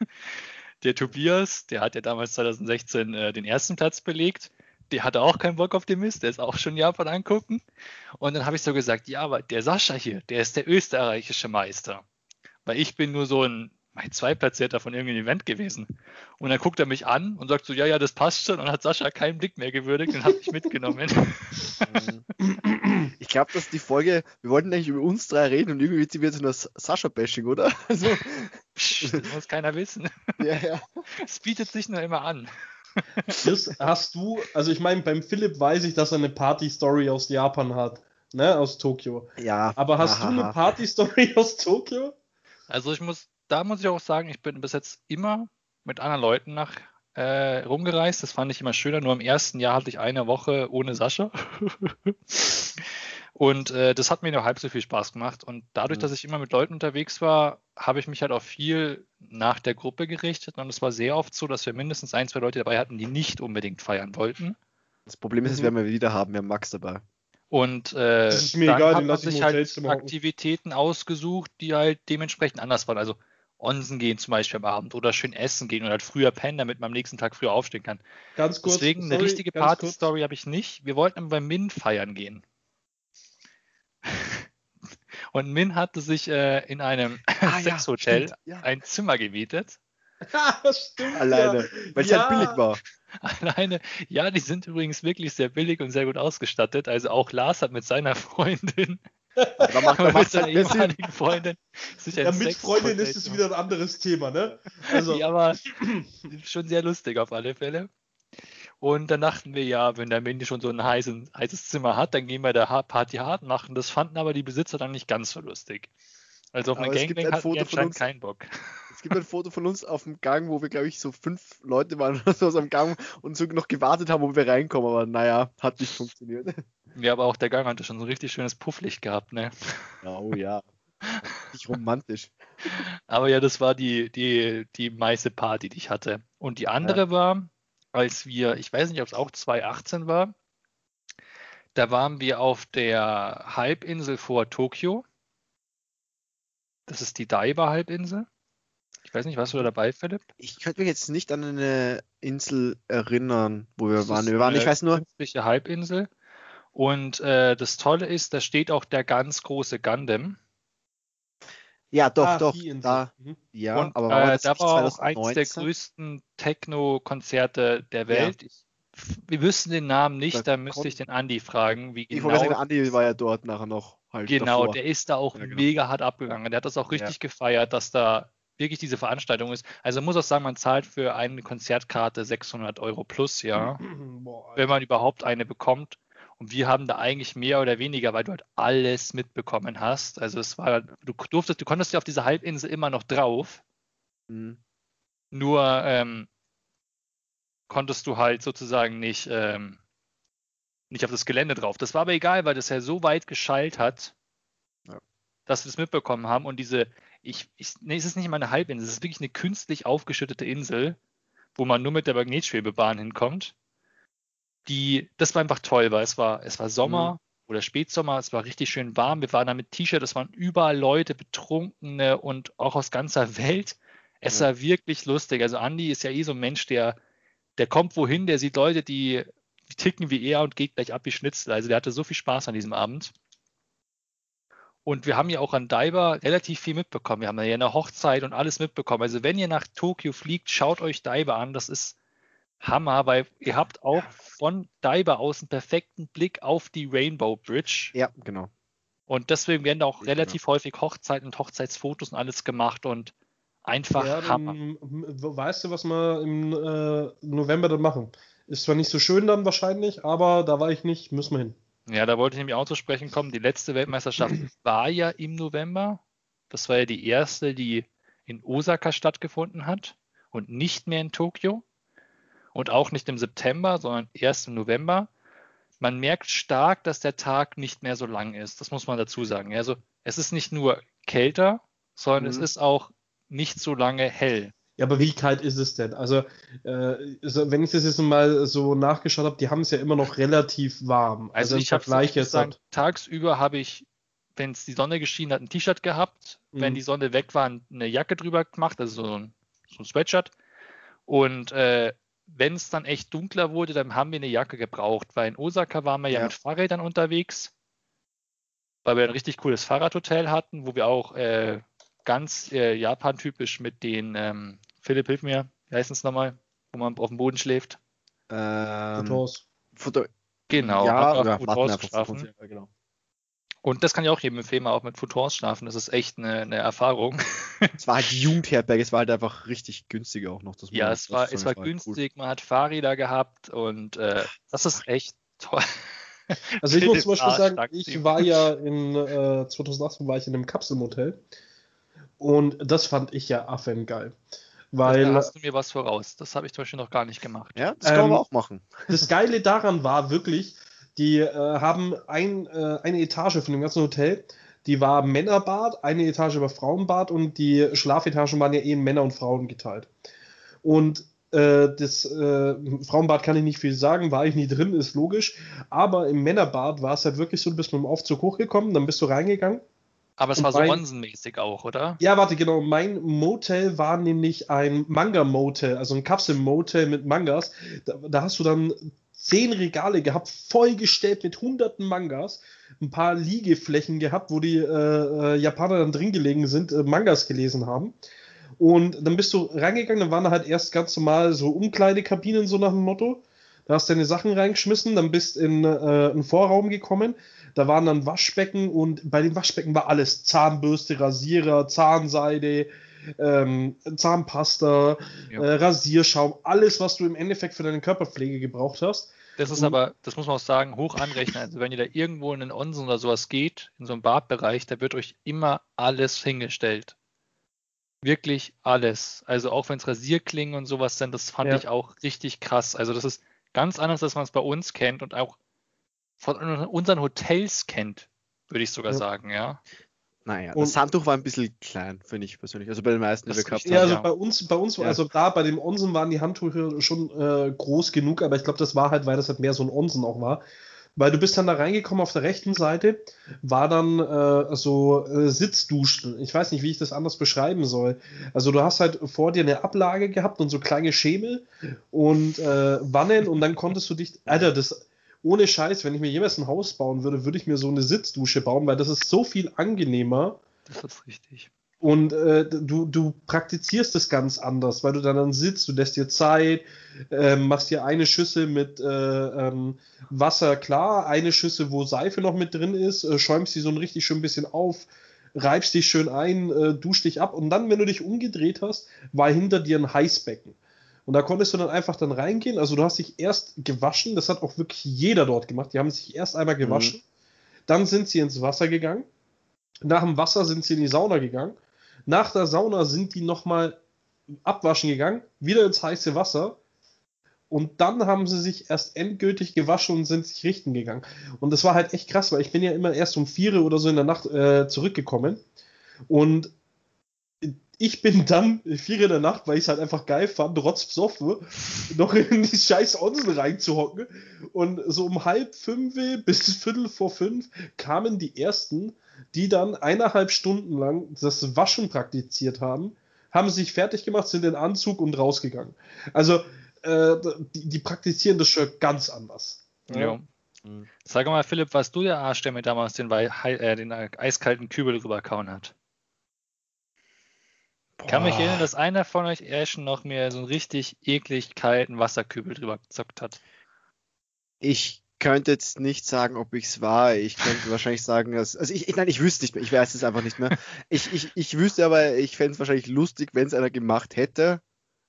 Der Tobias, der hat ja damals 2016 äh, den ersten Platz belegt. Der hatte auch keinen Bock auf den Mist, der ist auch schon Japan angucken. Und dann habe ich so gesagt, ja, aber der Sascha hier, der ist der österreichische Meister. Weil ich bin nur so ein mein Zweitplatzierter von irgendeinem Event gewesen. Und dann guckt er mich an und sagt so, ja, ja, das passt schon. Und hat Sascha keinen Blick mehr gewürdigt und hat mich mitgenommen. Ich glaube, dass die Folge, wir wollten eigentlich über uns drei reden und irgendwie wird es nur Sascha-Bashing, oder? Also, Psst, das muss keiner wissen. ja, ja. Es bietet sich nur immer an. Chris, hast du, also ich meine, beim Philipp weiß ich, dass er eine Party-Story aus Japan hat, ne, aus Tokio. Ja. Aber hast du eine Party-Story aus Tokio? Also ich muss, da muss ich auch sagen, ich bin bis jetzt immer mit anderen Leuten nach äh, rumgereist. Das fand ich immer schöner. Nur im ersten Jahr hatte ich eine Woche ohne Sascha. Und äh, das hat mir nur halb so viel Spaß gemacht. Und dadurch, Mhm. dass ich immer mit Leuten unterwegs war, habe ich mich halt auch viel nach der Gruppe gerichtet. Und es war sehr oft so, dass wir mindestens ein, zwei Leute dabei hatten, die nicht unbedingt feiern wollten. Das Problem ist, das Mhm. werden wir wieder haben. Wir haben Max dabei. Und äh, Das ist mir dann egal, hat man lass ich sich halt. Aktivitäten ausgesucht, die halt dementsprechend anders waren. Also Onsen gehen zum Beispiel am Abend oder schön essen gehen oder halt früher pennen, damit man am nächsten Tag früher aufstehen kann. Ganz kurz. Deswegen eine sorry, richtige ganz kurz. Party-Story habe ich nicht. Wir wollten aber beim Min feiern gehen. Und Min hatte sich äh, in einem Ah, ja, Sexhotel stimmt, ja. ein Zimmer gemietet. das stimmt. Alleine. Weil es Ja. halt billig war. Alleine. Ja, die sind übrigens wirklich sehr billig und sehr gut ausgestattet. Also auch Lars hat mit seiner Freundin, Da macht, da mit macht seiner halt ehemaligen Freundin sich Ja, mit Freundin ist es gemacht. wieder ein anderes Thema, ne? Also, Ja, aber schon sehr lustig auf alle Fälle. Und dann dachten wir, ja, wenn der Mandy schon so ein heißen, heißes Zimmer hat, dann gehen wir der Party hart machen. Das fanden aber die Besitzer dann nicht ganz so lustig. Also auf eine Aber es gibt Gangbang ein hatten Foto von uns. keinen Bock. Es gibt ein Foto von uns auf dem Gang, wo wir, glaube ich, so fünf Leute waren oder so aus dem Gang und so noch gewartet haben, ob wir reinkommen. Aber naja, hat nicht funktioniert. Ja, aber auch der Gang hatte schon so ein richtig schönes Pufflicht gehabt, ne? Ja, oh ja. Nicht romantisch. Aber ja, das war die, die, die meiste Party, die ich hatte. Und die andere war, als wir, ich weiß nicht, ob es auch 2018 war, da waren wir auf der Halbinsel vor Tokio. Das ist die Daiba-Halbinsel. Ich weiß nicht, warst du da dabei, Philipp? Ich könnte mich jetzt nicht an eine Insel erinnern, wo wir Das waren. ist Wir waren, ich eine weiß nur, künstliche Halbinsel. Und äh, das Tolle ist, da steht auch der ganz große Gundam. ja, doch, ah, doch, da, Mhm. ja, und aber war äh, da war auch eins der 2019? größten Techno-Konzerte der Welt. Ich, wir wissen den Namen nicht, Da da müsste ich den Andi fragen, wie Ich genau. wollte sagen, Andi war ja dort nachher noch halt Genau, davor. der ist da auch Ja, genau. mega hart abgegangen. Der hat das auch richtig gefeiert, dass da wirklich diese Veranstaltung ist. Also man muss auch sagen, man zahlt für eine Konzertkarte 600 Euro plus, ja, Boah, wenn man überhaupt eine bekommt. Und wir haben da eigentlich mehr oder weniger, weil du halt alles mitbekommen hast. Also es war, du durftest, du konntest ja auf dieser Halbinsel immer noch drauf. Mhm. Nur ähm, konntest du halt sozusagen nicht, ähm, nicht auf das Gelände drauf. Das war aber egal, weil das ja so weit geschallt hat, Ja. dass wir das mitbekommen haben. Und diese, ich, ich, nee, es ist nicht mal eine Halbinsel, es ist wirklich eine künstlich aufgeschüttete Insel, wo man nur mit der Magnetschwebebahn hinkommt. Die, das war einfach toll, weil es war, es war Sommer oder Spätsommer, es war richtig schön warm. Wir waren da mit T-Shirt, es waren überall Leute, Betrunkene und auch aus ganzer Welt. Es Ja. war wirklich lustig. Also Andi ist ja eh so ein Mensch, der, der kommt wohin, der sieht Leute, die ticken wie er und geht gleich ab wie Schnitzel. Also der hatte so viel Spaß an diesem Abend. Und wir haben ja auch an Daiba relativ viel mitbekommen. Wir haben ja eine Hochzeit und alles mitbekommen. Also wenn ihr nach Tokio fliegt, schaut euch Daiba an. Das ist Hammer, weil ihr habt auch von Daiba aus einen perfekten Blick auf die Rainbow Bridge. Ja, genau. Und deswegen werden da auch Ja, relativ häufig Hochzeiten und Hochzeitsfotos und alles gemacht und einfach Ja, Hammer. weißt du, was wir im äh, November dann machen? Ist zwar nicht so schön dann wahrscheinlich, aber da war ich nicht, müssen wir hin. Ja, da wollte ich nämlich auch zu sprechen kommen. Die letzte Weltmeisterschaft war ja im November. Das war ja die erste, die in Osaka stattgefunden hat und nicht mehr in Tokio. Und auch nicht im September, sondern erst im November. Man merkt stark, dass der Tag nicht mehr so lang ist. Das muss man dazu sagen. Also es ist nicht nur kälter, sondern es Mhm. ist auch nicht so lange hell. Ja, aber wie kalt ist es denn? Also, äh, so, wenn ich das jetzt mal so nachgeschaut habe, die haben es ja immer noch relativ warm. Also, im ich habe Vergleich jetzt sagen, halt, tagsüber habe ich, wenn es die Sonne geschienen hat, ein T-Shirt gehabt. Wenn Mhm. die Sonne weg war, eine Jacke drüber gemacht, also so ein, so ein Sweatshirt. Und äh, wenn es dann echt dunkler wurde, dann haben wir eine Jacke gebraucht, weil in Osaka waren wir ja, Ja. mit Fahrrädern unterwegs, weil wir ein richtig cooles Fahrradhotel hatten, wo wir auch äh, ganz äh, Japan-typisch mit den, ähm, Philipp, hilf mir, wie heißt es nochmal, wo man auf dem Boden schläft? Ähm, Genau, ja, ja, Futurs. Fotos, ja, genau. Und das kann ich auch jedem empfehlen, auch mit Futurs schlafen. Das ist echt eine, eine Erfahrung. Es war halt die Jugendherberge, es war halt einfach richtig günstig auch noch. Das Ja, es war, es war halt cool. günstig, man hat Fahrräder gehabt und äh, das ist echt toll. Also ich muss zum Philipp Beispiel sagen, ich war ja in äh, 2018 war ich in einem Kapselmotel und das fand ich ja affengeil. Weil da hast du mir was voraus. Das habe ich zum Beispiel noch gar nicht gemacht. Ja, das kann man Ähm, aber auch machen. das Geile daran war wirklich, die äh, haben ein, äh, eine Etage von dem ganzen Hotel, die war Männerbad, eine Etage war Frauenbad und die Schlafetagen waren ja eh in Männer und Frauen geteilt. Und äh, das äh, Frauenbad kann ich nicht viel sagen, war ich nie drin, ist logisch. Aber im Männerbad war es halt wirklich so, du bist mit dem Aufzug hochgekommen, dann bist du reingegangen. Aber es Und war so mein- onsenmäßig auch, oder? Ja, warte, genau. Mein Motel war nämlich ein Manga-Motel, also ein Kapsel-Motel mit Mangas. Da, da hast du dann zehn Regale gehabt, vollgestellt mit hunderten Mangas, ein paar Liegeflächen gehabt, wo die äh, äh, Japaner dann drin gelegen sind, äh, Mangas gelesen haben. Und dann bist du reingegangen, dann waren da halt erst ganz normal so Umkleidekabinen, so nach dem Motto. Da hast du deine Sachen reingeschmissen, dann bist in äh, einen Vorraum gekommen. Da waren dann Waschbecken und bei den Waschbecken war alles: Zahnbürste, Rasierer, Zahnseide, ähm, Zahnpasta, Ja. äh, Rasierschaum, alles, was du im Endeffekt für deine Körperpflege gebraucht hast. Das ist aber, das muss man auch sagen, hoch anrechnen. Also wenn ihr da irgendwo in den Onsen oder sowas geht, in so einem Badbereich, da wird euch immer alles hingestellt. Wirklich alles. Also auch wenn es Rasierklingen und sowas sind, das fand Ja. ich auch richtig krass. Also das ist ganz anders, als man es bei uns kennt und auch von unseren Hotels kennt, würde ich sogar Ja. sagen, ja. Naja, Und- das Handtuch war ein bisschen klein, finde ich persönlich. Also bei den meisten, die wir gehabt. Ja, haben. also ja. bei uns, bei uns, Ja. also da bei dem Onsen waren die Handtücher schon äh, groß genug, aber ich glaube, das war halt, weil das halt mehr so ein Onsen auch war. Weil du bist dann da reingekommen auf der rechten Seite, war dann äh, so äh, Sitzduschen. Ich weiß nicht, wie ich das anders beschreiben soll. Also du hast halt vor dir eine Ablage gehabt und so kleine Schemel und äh, Wannen und dann konntest du dich, Alter, das ohne Scheiß, wenn ich mir jemals ein Haus bauen würde, würde ich mir so eine Sitzdusche bauen, weil das ist so viel angenehmer. Das ist richtig. Und äh, du, du praktizierst es ganz anders, weil du dann, dann sitzt, du lässt dir Zeit, ähm, machst dir eine Schüssel mit äh, ähm, Wasser klar, eine Schüssel, wo Seife noch mit drin ist, äh, schäumst die so ein richtig schön bisschen auf, reibst dich schön ein, äh, duschst dich ab und dann, wenn du dich umgedreht hast, war hinter dir ein Heißbecken. Und da konntest du dann einfach dann reingehen. Also du hast dich erst gewaschen, das hat auch wirklich jeder dort gemacht. Die haben sich erst einmal gewaschen, dann sind sie ins Wasser gegangen. Nach dem Wasser sind sie in die Sauna gegangen. Nach der Sauna sind die nochmal abwaschen gegangen, wieder ins heiße Wasser. Und dann haben sie sich erst endgültig gewaschen und sind sich richten gegangen. Und das war halt echt krass, weil ich bin ja immer erst um vier oder so in der Nacht äh, zurückgekommen. Und ich bin dann vier in der Nacht, weil ich es halt einfach geil fand, rotzpsoffen, noch in die scheiß Onsen reinzuhocken. Und so um halb fünf bis viertel vor fünf kamen die ersten, die dann eineinhalb Stunden lang das Waschen praktiziert haben, haben sich fertig gemacht, sind in Anzug und rausgegangen. Also, äh, die, die praktizieren das schon ganz anders. Ja. Mhm. Sag mal, Philipp, warst du der Arsch, der mir damals den, äh, den äh, eiskalten Kübel rüberkauen hat? Ich kann mich Boah. erinnern, dass einer von euch Ashen noch mir so einen richtig eklig kalten Wasserkübel drüber gezockt hat. Ich könnte jetzt nicht sagen, ob ich es war. Ich könnte wahrscheinlich sagen, dass. Also ich, ich nein, ich wüsste nicht mehr. Ich weiß es einfach nicht mehr. Ich, ich, ich wüsste aber, ich fände es wahrscheinlich lustig, wenn es einer gemacht hätte.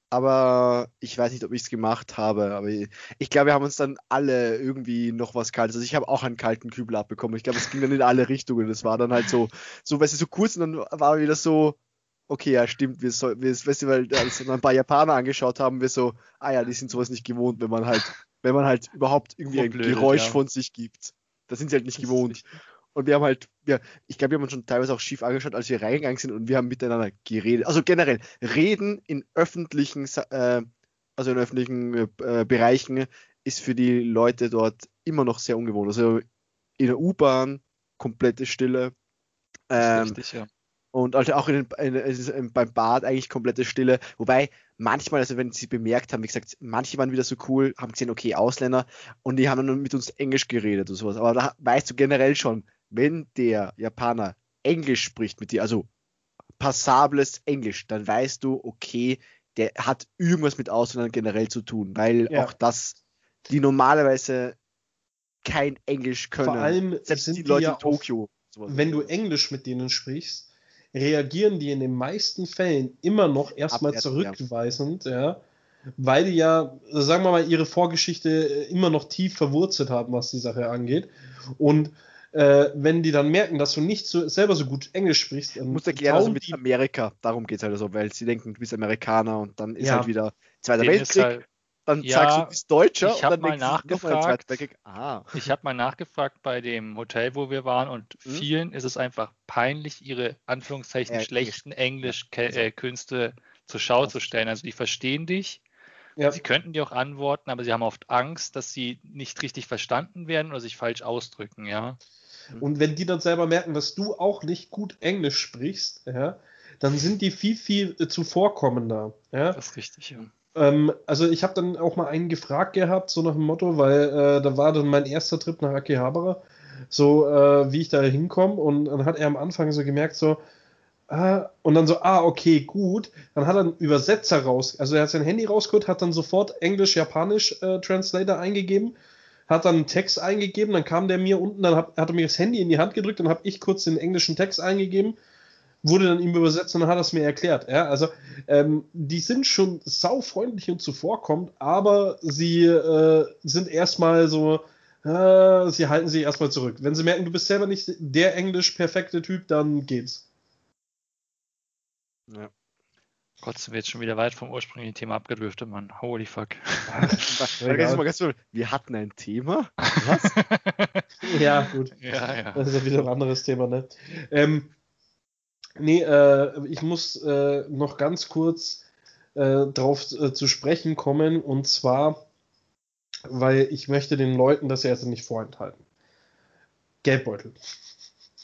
Aber ich weiß nicht, ob ich es gemacht habe. Aber ich, ich glaube, wir haben uns dann alle irgendwie noch was Kaltes. Also ich habe auch einen kalten Kübel abbekommen. Ich glaube, es ging dann in alle Richtungen. Das war dann halt so, so, weißt du, so kurz und dann war wieder so, okay, ja, stimmt, wir soll, wir, weißt du, weil als wir ein paar Japaner angeschaut haben, wir so, ah ja, die sind sowas nicht gewohnt, wenn man halt, wenn man halt überhaupt irgendwie ein Rumblödet, Geräusch ja. von sich gibt. Das sind sie halt nicht Das gewohnt. Und wir haben halt, ja, ich glaube, wir haben uns schon teilweise auch schief angeschaut, als wir reingegangen sind und wir haben miteinander geredet. Also generell, reden in öffentlichen, äh, also in öffentlichen äh, Bereichen ist für die Leute dort immer noch sehr ungewohnt. Also in der U-Bahn komplette Stille. Ähm, richtig, ja. Und also auch in in, in, in, beim Bad eigentlich komplette Stille. Wobei manchmal, also wenn sie bemerkt haben, wie gesagt, manche waren wieder so cool, haben gesehen, okay, Ausländer und die haben dann mit uns Englisch geredet und sowas. Aber da weißt du generell schon, wenn der Japaner Englisch spricht mit dir, also passables Englisch, dann weißt du, okay, der hat irgendwas mit Ausländern generell zu tun, weil Ja. auch das, die normalerweise kein Englisch können. Vor allem Selbst sind die die Leute ja in Tokio. wenn du Englisch mit denen sprichst, reagieren die in den meisten Fällen immer noch erstmal ja. zurückweisend, ja. Weil die ja, sagen wir mal, ihre Vorgeschichte äh, immer noch tief verwurzelt haben, was die Sache angeht. Und äh, wenn die dann merken, dass du nicht so, selber so gut Englisch sprichst, dann Du musst erklären, also mit Amerika, darum geht es halt so, weil sie denken, du bist Amerikaner und dann ist Ja. halt wieder Zweiter Denen Weltkrieg, halt, dann Ja, sagst du, du bist Deutscher ich und hab dann mal mal nachgefragt. Weltkrieg. Ah, ich habe mal nachgefragt bei dem Hotel, wo wir waren, und Mhm. vielen ist es einfach peinlich, ihre Anführungszeichen Äh, schlechten Also- Englisch-Künste zur Schau zu stellen. Also die verstehen dich, ja, sie könnten dir auch antworten, aber sie haben oft Angst, dass sie nicht richtig verstanden werden oder sich falsch ausdrücken, ja. Und wenn die dann selber merken, dass du auch nicht gut Englisch sprichst, ja, dann sind die viel, viel äh, zuvorkommender. Ja? Das ist richtig, ja. Ähm, also ich habe dann auch mal einen gefragt gehabt, so nach dem Motto, weil äh, da war dann mein erster Trip nach Akihabara, so äh, wie ich da hinkomme. Und dann hat er am Anfang so gemerkt, so, ah, und dann so, ah, okay, gut, dann hat er einen Übersetzer raus, also er hat sein Handy rausgeholt, hat dann sofort Englisch-Japanisch äh, eingegeben, hat dann einen Text eingegeben, dann kam der mir unten, dann hat, hat er mir das Handy in die Hand gedrückt, dann habe ich kurz den englischen Text eingegeben, wurde dann ihm übersetzt und dann hat er es mir erklärt. Ja, also ähm, die sind schon saufreundlich und zuvorkommend, aber sie äh, sind erstmal so, äh, sie halten sich erstmal zurück. Wenn sie merken, du bist selber nicht der englisch perfekte Typ, dann geht's. ja. Gott, sind wir jetzt schon wieder weit vom ursprünglichen Thema abgedriftet, Mann. Holy fuck. Wir hatten ein Thema. Was? Ja, gut. ja, ja. Das ist ja wieder ein anderes Thema, ne? Ähm, nee, äh, ich muss äh, noch ganz kurz äh, drauf äh, zu sprechen kommen und zwar, weil ich möchte den Leuten das ja jetzt nicht vorenthalten. Geldbeutel.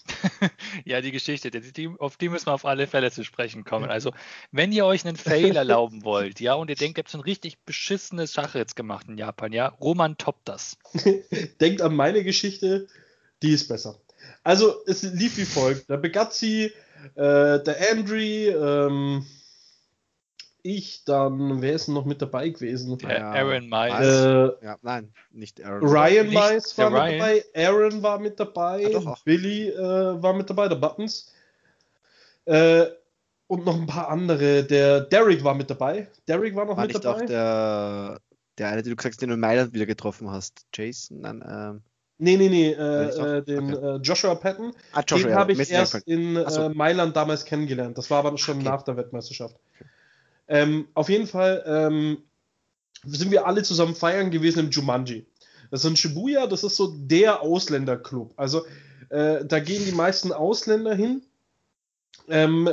Ja, die Geschichte, die, auf die müssen wir auf alle Fälle zu sprechen kommen. Also, wenn ihr euch einen Fail erlauben wollt, ja, und ihr denkt, ihr habt so eine richtig beschissene Sache jetzt gemacht in Japan, ja, Roman toppt das. Denkt an meine Geschichte, die ist besser. Also, es lief wie folgt. Der Begazzi, äh, der Andri, ähm, ich, dann, wer ist noch mit dabei gewesen? Der Ja, Aaron Miles. Äh, Ja, nein, nicht Aaron. Ryan Mice war mit dabei, Aaron war mit dabei, Ah, doch auch. Billy äh, war mit dabei, der Buttons. Äh, und noch ein paar andere. Der Derek war mit dabei. Derek war noch War mit nicht dabei. auch der, der eine, den du gesagt hast, den du in Mailand wieder getroffen hast? Jason? Nein, ähm, nee, nee, nee, äh, auch? äh, den Okay. äh, Joshua Patton. ah, Joshua, den habe ich mir ist erst in so. äh, Mailand damals kennengelernt. Das war aber schon Okay. nach der Weltmeisterschaft. Ähm, auf jeden Fall ähm, sind wir alle zusammen feiern gewesen im Jumanji. Das ist in Shibuya, das ist so der Ausländerclub. Also äh, da gehen die meisten Ausländer hin. Ähm,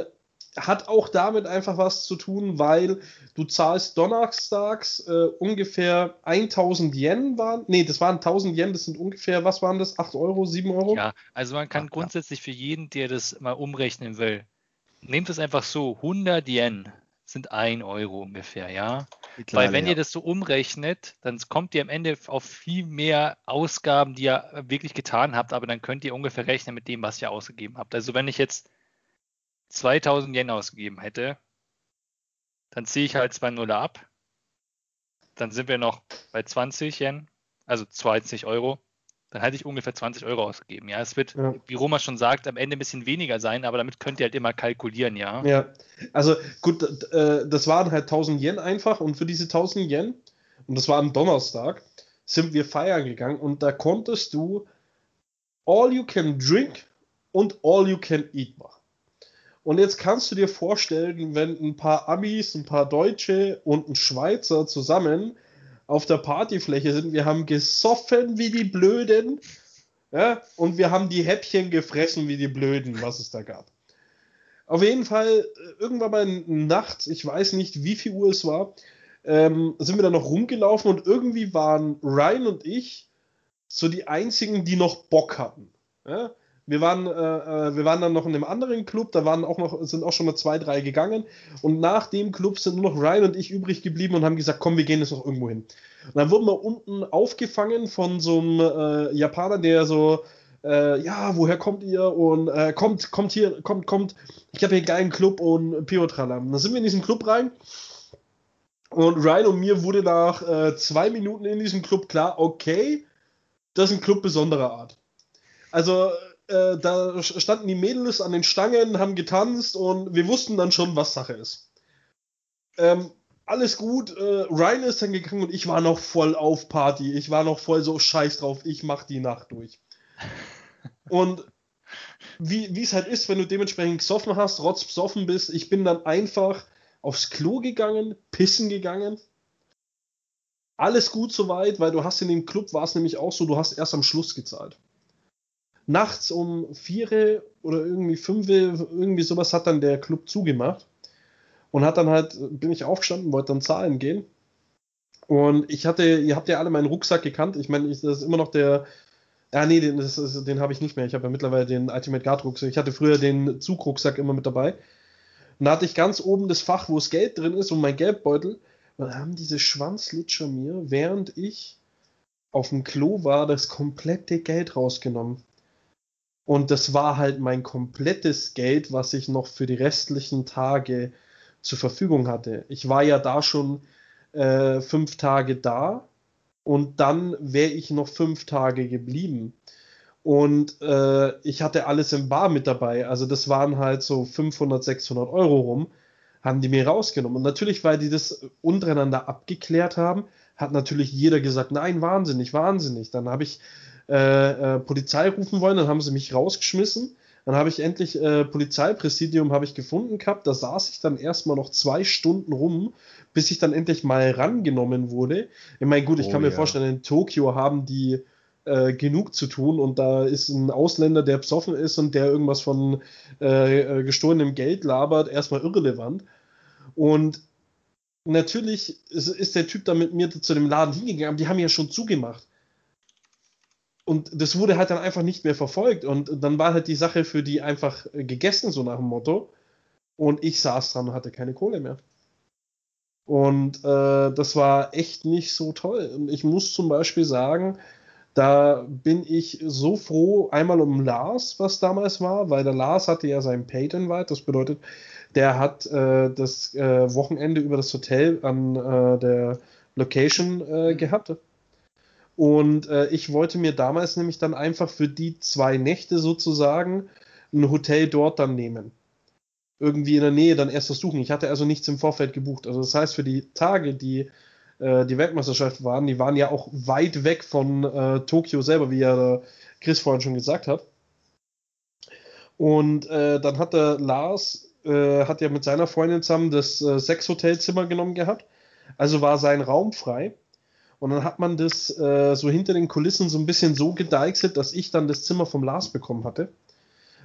hat auch damit einfach was zu tun, weil du zahlst donnerstags äh, ungefähr 1000 Yen waren. Nee, das waren 1000 Yen, das sind ungefähr, was waren das? 8 Euro, 7 Euro? Ja, also man kann Ja, ja. grundsätzlich für jeden, der das mal umrechnen will, nehmt es einfach so, 100 Yen sind 1 Euro ungefähr, ja. Weil wenn ja. ihr das so umrechnet, dann kommt ihr am Ende auf viel mehr Ausgaben, die ihr wirklich getan habt, aber dann könnt ihr ungefähr rechnen mit dem, was ihr ausgegeben habt. Also wenn ich jetzt 2000 Yen ausgegeben hätte, dann ziehe ich halt zwei Nuller ab. Dann sind wir noch bei 20 Yen, also 20 Euro. Dann hätte ich ungefähr 20 Euro ausgegeben. Ja, es wird, Ja. wie Roma schon sagt, am Ende ein bisschen weniger sein, aber damit könnt ihr halt immer kalkulieren, ja. Ja, also gut, äh, das waren halt 1000 Yen einfach und für diese 1000 Yen, und das war am Donnerstag, sind wir feiern gegangen und da konntest du all you can drink und all you can eat machen. Und jetzt kannst du dir vorstellen, wenn ein paar Amis, ein paar Deutsche und ein Schweizer zusammen auf der Partyfläche sind, wir haben gesoffen wie die Blöden, ja, und wir haben die Häppchen gefressen wie die Blöden, was es da gab. Auf jeden Fall, äh, irgendwann mal nachts, ich weiß nicht, wie viel Uhr es war, ähm, sind wir dann noch rumgelaufen und irgendwie waren Ryan und ich so die einzigen, die noch Bock hatten. Ja? Wir waren, äh, äh, wir waren dann noch in einem anderen Club, da waren auch noch, sind auch schon mal zwei, drei gegangen. Und nach dem Club sind nur noch Ryan und ich übrig geblieben und haben gesagt, komm, wir gehen jetzt noch irgendwo hin. Und dann wurden wir unten aufgefangen von so einem äh, Japaner, der so, äh, ja, woher kommt ihr? Und äh, kommt, kommt hier, kommt, kommt, ich habe hier einen geilen Club und Piotralam. Dann sind wir in diesen Club rein. Und Ryan und mir wurde nach äh, zwei Minuten in diesem Club klar, okay, das ist ein Club besonderer Art. Also äh, da standen die Mädels an den Stangen, haben getanzt und wir wussten dann schon, was Sache ist. Ähm, alles gut, äh, Ryan ist dann gegangen und ich war noch voll auf Party. Ich war noch voll so scheiß drauf, ich mach die Nacht durch. Und wie es halt ist, wenn du dementsprechend gesoffen hast, rotzbesoffen bist, ich bin dann einfach aufs Klo gegangen, pissen gegangen. Alles gut soweit, weil du hast in dem Club war es nämlich auch so, du hast erst am Schluss gezahlt. Nachts um vier oder irgendwie fünf, irgendwie sowas hat dann der Club zugemacht und hat dann halt, bin ich aufgestanden, wollte dann zahlen gehen. Und ich hatte, ihr habt ja alle meinen Rucksack gekannt. Ich meine, das ist immer noch der, ja, nee, den, den habe ich nicht mehr. Ich habe ja mittlerweile den Ultimate Guard Rucksack. Ich hatte früher den Zugrucksack immer mit dabei. Und da hatte ich ganz oben das Fach, wo das Geld drin ist und mein Geldbeutel. Und haben diese Schwanzlutscher mir, während ich auf dem Klo war, das komplette Geld rausgenommen. Und das war halt mein komplettes Geld, was ich noch für die restlichen Tage zur Verfügung hatte. Ich war ja da schon äh, fünf Tage da und dann wäre ich noch fünf Tage geblieben. Und äh, ich hatte alles im Bar mit dabei. Also das waren halt so 500, 600 Euro rum, haben die mir rausgenommen. Und natürlich, weil die das untereinander abgeklärt haben, hat natürlich jeder gesagt, nein, wahnsinnig, wahnsinnig. Dann habe ich äh, äh, Polizei rufen wollen, dann haben sie mich rausgeschmissen. Dann habe ich endlich äh, Polizeipräsidium habe ich gefunden gehabt. Da saß ich dann erstmal noch zwei Stunden rum, bis ich dann endlich mal rangenommen wurde. Ich meine, gut, ich Oh kann mir ja. vorstellen, in Tokio haben die äh, genug zu tun und da ist ein Ausländer, der besoffen ist und der irgendwas von äh, äh, gestohlenem Geld labert, erstmal irrelevant. Und natürlich ist, ist der Typ da mit mir zu dem Laden hingegangen, aber die haben ja schon zugemacht. Und das wurde halt dann einfach nicht mehr verfolgt. Und dann war halt die Sache für die einfach gegessen, so nach dem Motto. Und ich saß dran und hatte keine Kohle mehr. Und äh, das war echt nicht so toll. Und ich muss zum Beispiel sagen, da bin ich so froh, einmal um Lars, was damals war, weil der Lars hatte ja sein Pay-Invite. Das bedeutet, der hat äh, das äh, Wochenende über das Hotel an äh, der Location äh, gehabt. Und äh, ich wollte mir damals nämlich dann einfach für die zwei Nächte sozusagen ein Hotel dort dann nehmen. Irgendwie in der Nähe dann erst das suchen. Ich hatte also nichts im Vorfeld gebucht. Also das heißt, für die Tage, die äh, die Weltmeisterschaft waren, die waren ja auch weit weg von äh, Tokio selber, wie ja der Chris vorhin schon gesagt hat. Und äh, dann hat der Lars, äh, hat ja mit seiner Freundin zusammen das äh, Sechs-Hotelzimmer genommen gehabt. Also war sein Raum frei. Und dann hat man das äh, so hinter den Kulissen so ein bisschen so gedeichselt, dass ich dann das Zimmer vom Lars bekommen hatte.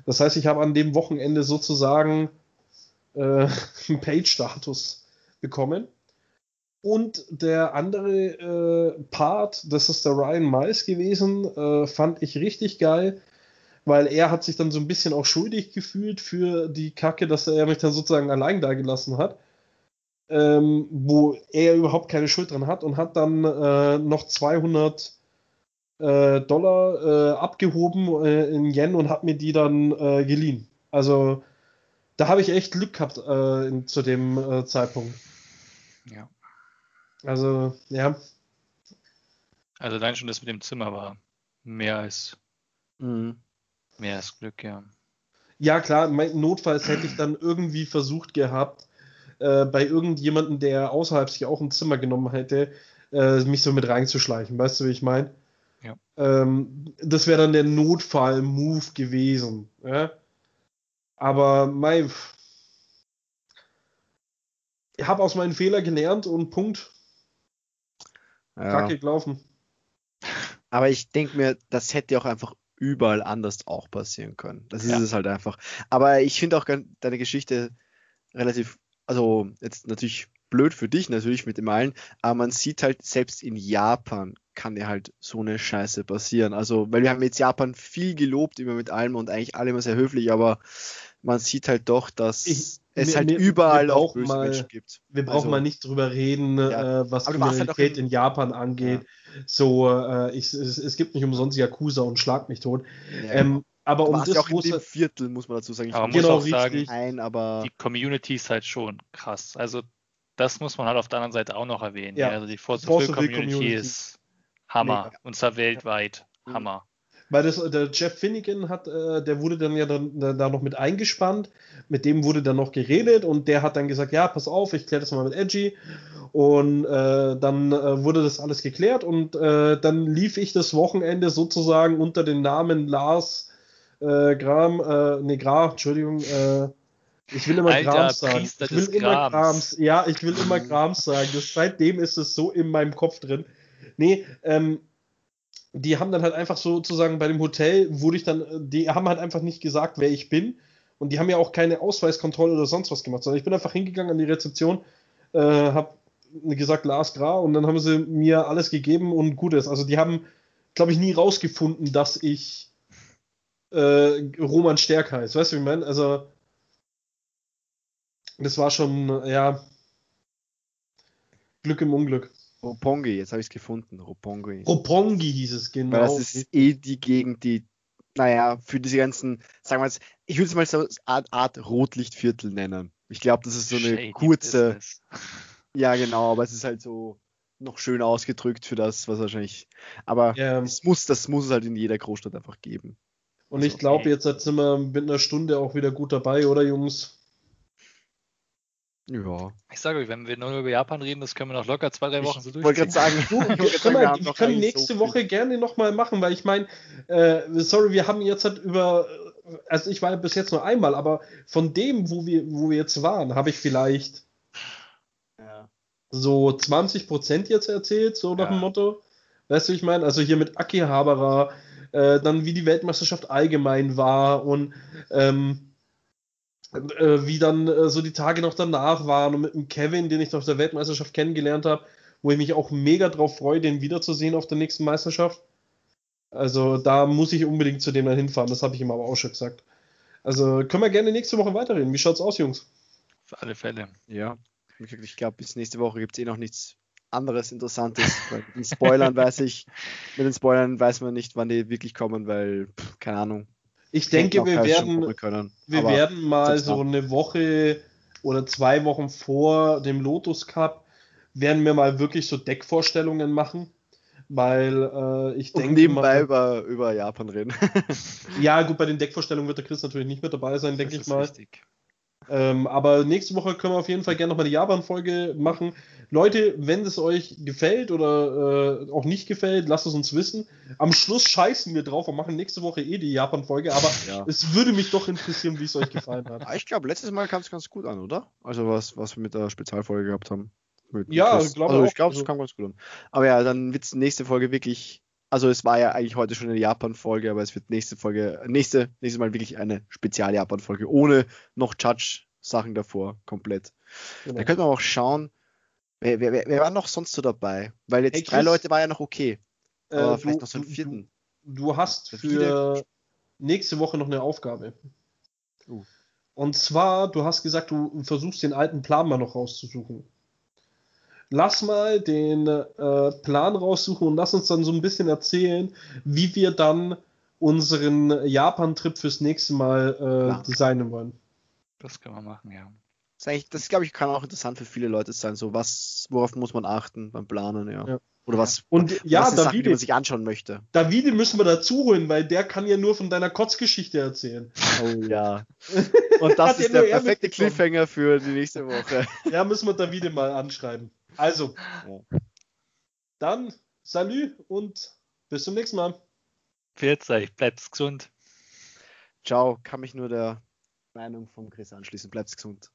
Das heißt, ich habe an dem Wochenende sozusagen äh, einen Page-Status bekommen. Und der andere äh, Part, das ist der Ryan Miles gewesen, äh, fand ich richtig geil, weil er hat sich dann so ein bisschen auch schuldig gefühlt für die Kacke, dass er mich dann sozusagen allein da gelassen hat. Ähm, wo er überhaupt keine Schuld dran hat und hat dann äh, noch 200 äh, Dollar äh, abgehoben äh, in Yen und hat mir die dann äh, geliehen. Also da habe ich echt Glück gehabt äh, in, zu dem äh, Zeitpunkt. Ja. Also, ja. Also allein schon das mit dem Zimmer war mehr als, Mhm. mehr als Glück, ja. Ja, klar, mein Notfalls hätte ich dann irgendwie versucht gehabt, äh, bei irgendjemandem, der außerhalb sich auch ein Zimmer genommen hätte, äh, mich so mit reinzuschleichen. Weißt du, wie ich meine? Ja. Ähm, das wäre dann der Notfall-Move gewesen. Ja? Aber mein, ich habe aus meinen Fehlern gelernt und Punkt. Ja. Kacke gelaufen. Aber ich denke mir, das hätte auch einfach überall anders auch passieren können. Das ist Ja. es halt einfach. Aber ich finde auch deine Geschichte relativ, also jetzt natürlich blöd für dich natürlich mit dem allen, aber man sieht halt selbst in Japan kann ja halt so eine Scheiße passieren. Also, weil wir haben jetzt Japan viel gelobt immer mit allem und eigentlich alle immer sehr höflich, aber man sieht halt doch, dass Ich- es mir- halt mir- überall auch böse mal- Menschen gibt. Wir brauchen Also- mal nicht drüber reden, Ja. äh, was halt Kriminalität in- Japan angeht. So, äh, ich, es, es gibt nicht umsonst Yakuza und Schlag mich tot. Ja, Ähm, aber um das, ja auch in dem Viertel, muss man dazu sagen. Ich Aber man muss Genau, auch sagen, richtig. ein, aber die Community ist halt schon krass. Also das muss man halt auf der anderen Seite auch noch erwähnen. Ja. Ja. Also die Force Force of of Will Will Community Community. ist Hammer. Mega. Und zwar weltweit. Mhm. Hammer. Weil das, der Jeff Finnegan hat, äh, der wurde dann ja dann, da, da noch mit eingespannt, mit dem wurde dann noch geredet und der hat dann gesagt, ja, pass auf, ich kläre das mal mit Edgy und äh, dann äh, wurde das alles geklärt und äh, dann lief ich das Wochenende sozusagen unter dem Namen Lars äh, Gram, äh, nee, Gra, Entschuldigung, äh, ich will immer Alter Grams sagen. Priester Ich will immer Grams. Grams. Ja, ich will immer Grams sagen. Das, seitdem ist es so in meinem Kopf drin. Nee, ähm, die haben dann halt einfach sozusagen bei dem Hotel, wurde ich dann, die haben halt einfach nicht gesagt, wer ich bin. Und die haben ja auch keine Ausweiskontrolle oder sonst was gemacht, sondern ich bin einfach hingegangen an die Rezeption, äh, hab gesagt Lars Gra und dann haben sie mir alles gegeben und gut ist. Also die haben, glaube ich, nie rausgefunden, dass ich äh, Roman Stärk heißt. Weißt du, wie ich meine? Also das war schon, ja, Glück im Unglück. Roppongi, jetzt habe ich es gefunden. Roppongi. Ropongi hieß es, Weil genau. das ist eh die Gegend, die, naja, für diese ganzen, sagen wir jetzt, ich würde es mal so als Art, Art Rotlichtviertel nennen. Ich glaube, das ist so eine Shady kurze, Business. ja genau, aber es ist halt so noch schön ausgedrückt für das, was wahrscheinlich, aber Ja. es muss, das muss es halt in jeder Großstadt einfach geben. Und Ist ich glaube, okay. jetzt sind wir mit einer Stunde auch wieder gut dabei, oder Jungs? Ja. Ich sage euch, wenn wir nur über Japan reden, das können wir noch locker zwei, drei Wochen so Ich wollte gerade sagen, ich grad sagen, können, wir wir können nächste so Woche viel- gerne nochmal machen, weil ich meine, äh, sorry, wir haben jetzt halt über, also ich war ja bis jetzt nur einmal, aber von dem, wo wir, wo wir jetzt waren, habe ich vielleicht Ja. so 20% jetzt erzählt, so nach Ja. dem Motto. Weißt du, ich meine, also hier mit Aki Haberer, äh, dann wie die Weltmeisterschaft allgemein war und ähm, äh, wie dann äh, so die Tage noch danach waren und mit dem Kevin, den ich auf der Weltmeisterschaft kennengelernt habe, wo ich mich auch mega drauf freue, den wiederzusehen auf der nächsten Meisterschaft. Also da muss ich unbedingt zu dem dann hinfahren, das habe ich ihm aber auch schon gesagt. Also können wir gerne nächste Woche weiterreden. Wie schaut's aus, Jungs? Auf alle Fälle. Ja, ich glaube, bis nächste Woche gibt es eh noch nichts anderes Interessantes. Weil mit den Spoilern weiß ich, mit den Spoilern weiß man nicht, wann die wirklich kommen, weil, pff, keine Ahnung. Ich denke, wir werden, können. Wir Aber werden mal so eine Woche oder zwei Wochen vor dem Lotus Cup werden wir mal wirklich so Deckvorstellungen machen, weil äh, ich und denke nebenbei mal, über, über Japan reden. ja gut, bei den Deckvorstellungen wird der Chris natürlich nicht mit dabei sein, denke ich mal. Richtig. Ähm, aber nächste Woche können wir auf jeden Fall gerne nochmal die Japan-Folge machen. Leute, wenn es euch gefällt oder äh, auch nicht gefällt, lasst es uns wissen. Am Schluss scheißen wir drauf und machen nächste Woche eh die Japan-Folge, aber Ja. es würde mich doch interessieren, wie es euch gefallen hat. Ah, ich glaube, letztes Mal kam es ganz gut an, oder? Also was, was wir mit der Spezialfolge gehabt haben. Ja, glaube also auch. ich glaube, es Also- kam ganz gut an. Aber ja, dann wird es nächste Folge wirklich. Also es war ja eigentlich heute schon eine Japan-Folge, aber es wird nächste Folge, nächste, nächstes Mal wirklich eine Spezial-Japan-Folge, ohne noch Judge-Sachen davor, komplett. Genau. Da könnte man auch schauen, wer, wer, wer war noch sonst so dabei? Weil jetzt Hey, drei Leute war ja noch okay. Aber Äh, vielleicht du- noch so einen du- vierten. Du hast Der für Viele- nächste Woche noch eine Aufgabe. Uh. Und zwar, du hast gesagt, du versuchst den alten Plan mal noch rauszusuchen. Lass mal den äh, Plan raussuchen und lass uns dann so ein bisschen erzählen, wie wir dann unseren Japan-Trip fürs nächste Mal äh, designen wollen. Das können wir machen, ja. Das, das glaube ich, kann auch interessant für viele Leute sein. So, was, worauf muss man achten beim Planen, ja. Ja. Oder was, Und ja, was sind Sachen, die Davide, man sich anschauen möchte. Davide müssen wir dazu holen, weil der kann ja nur von deiner Kotzgeschichte erzählen. Oh ja. Und das ist der er perfekte. Cliffhanger für die nächste Woche. Ja, müssen wir Davide mal anschreiben. Also, Ja. dann Salü und bis zum nächsten Mal. Pfiat euch, bleibt gesund. Ciao, kann mich nur der Meinung von Chris anschließen. Bleibt gesund.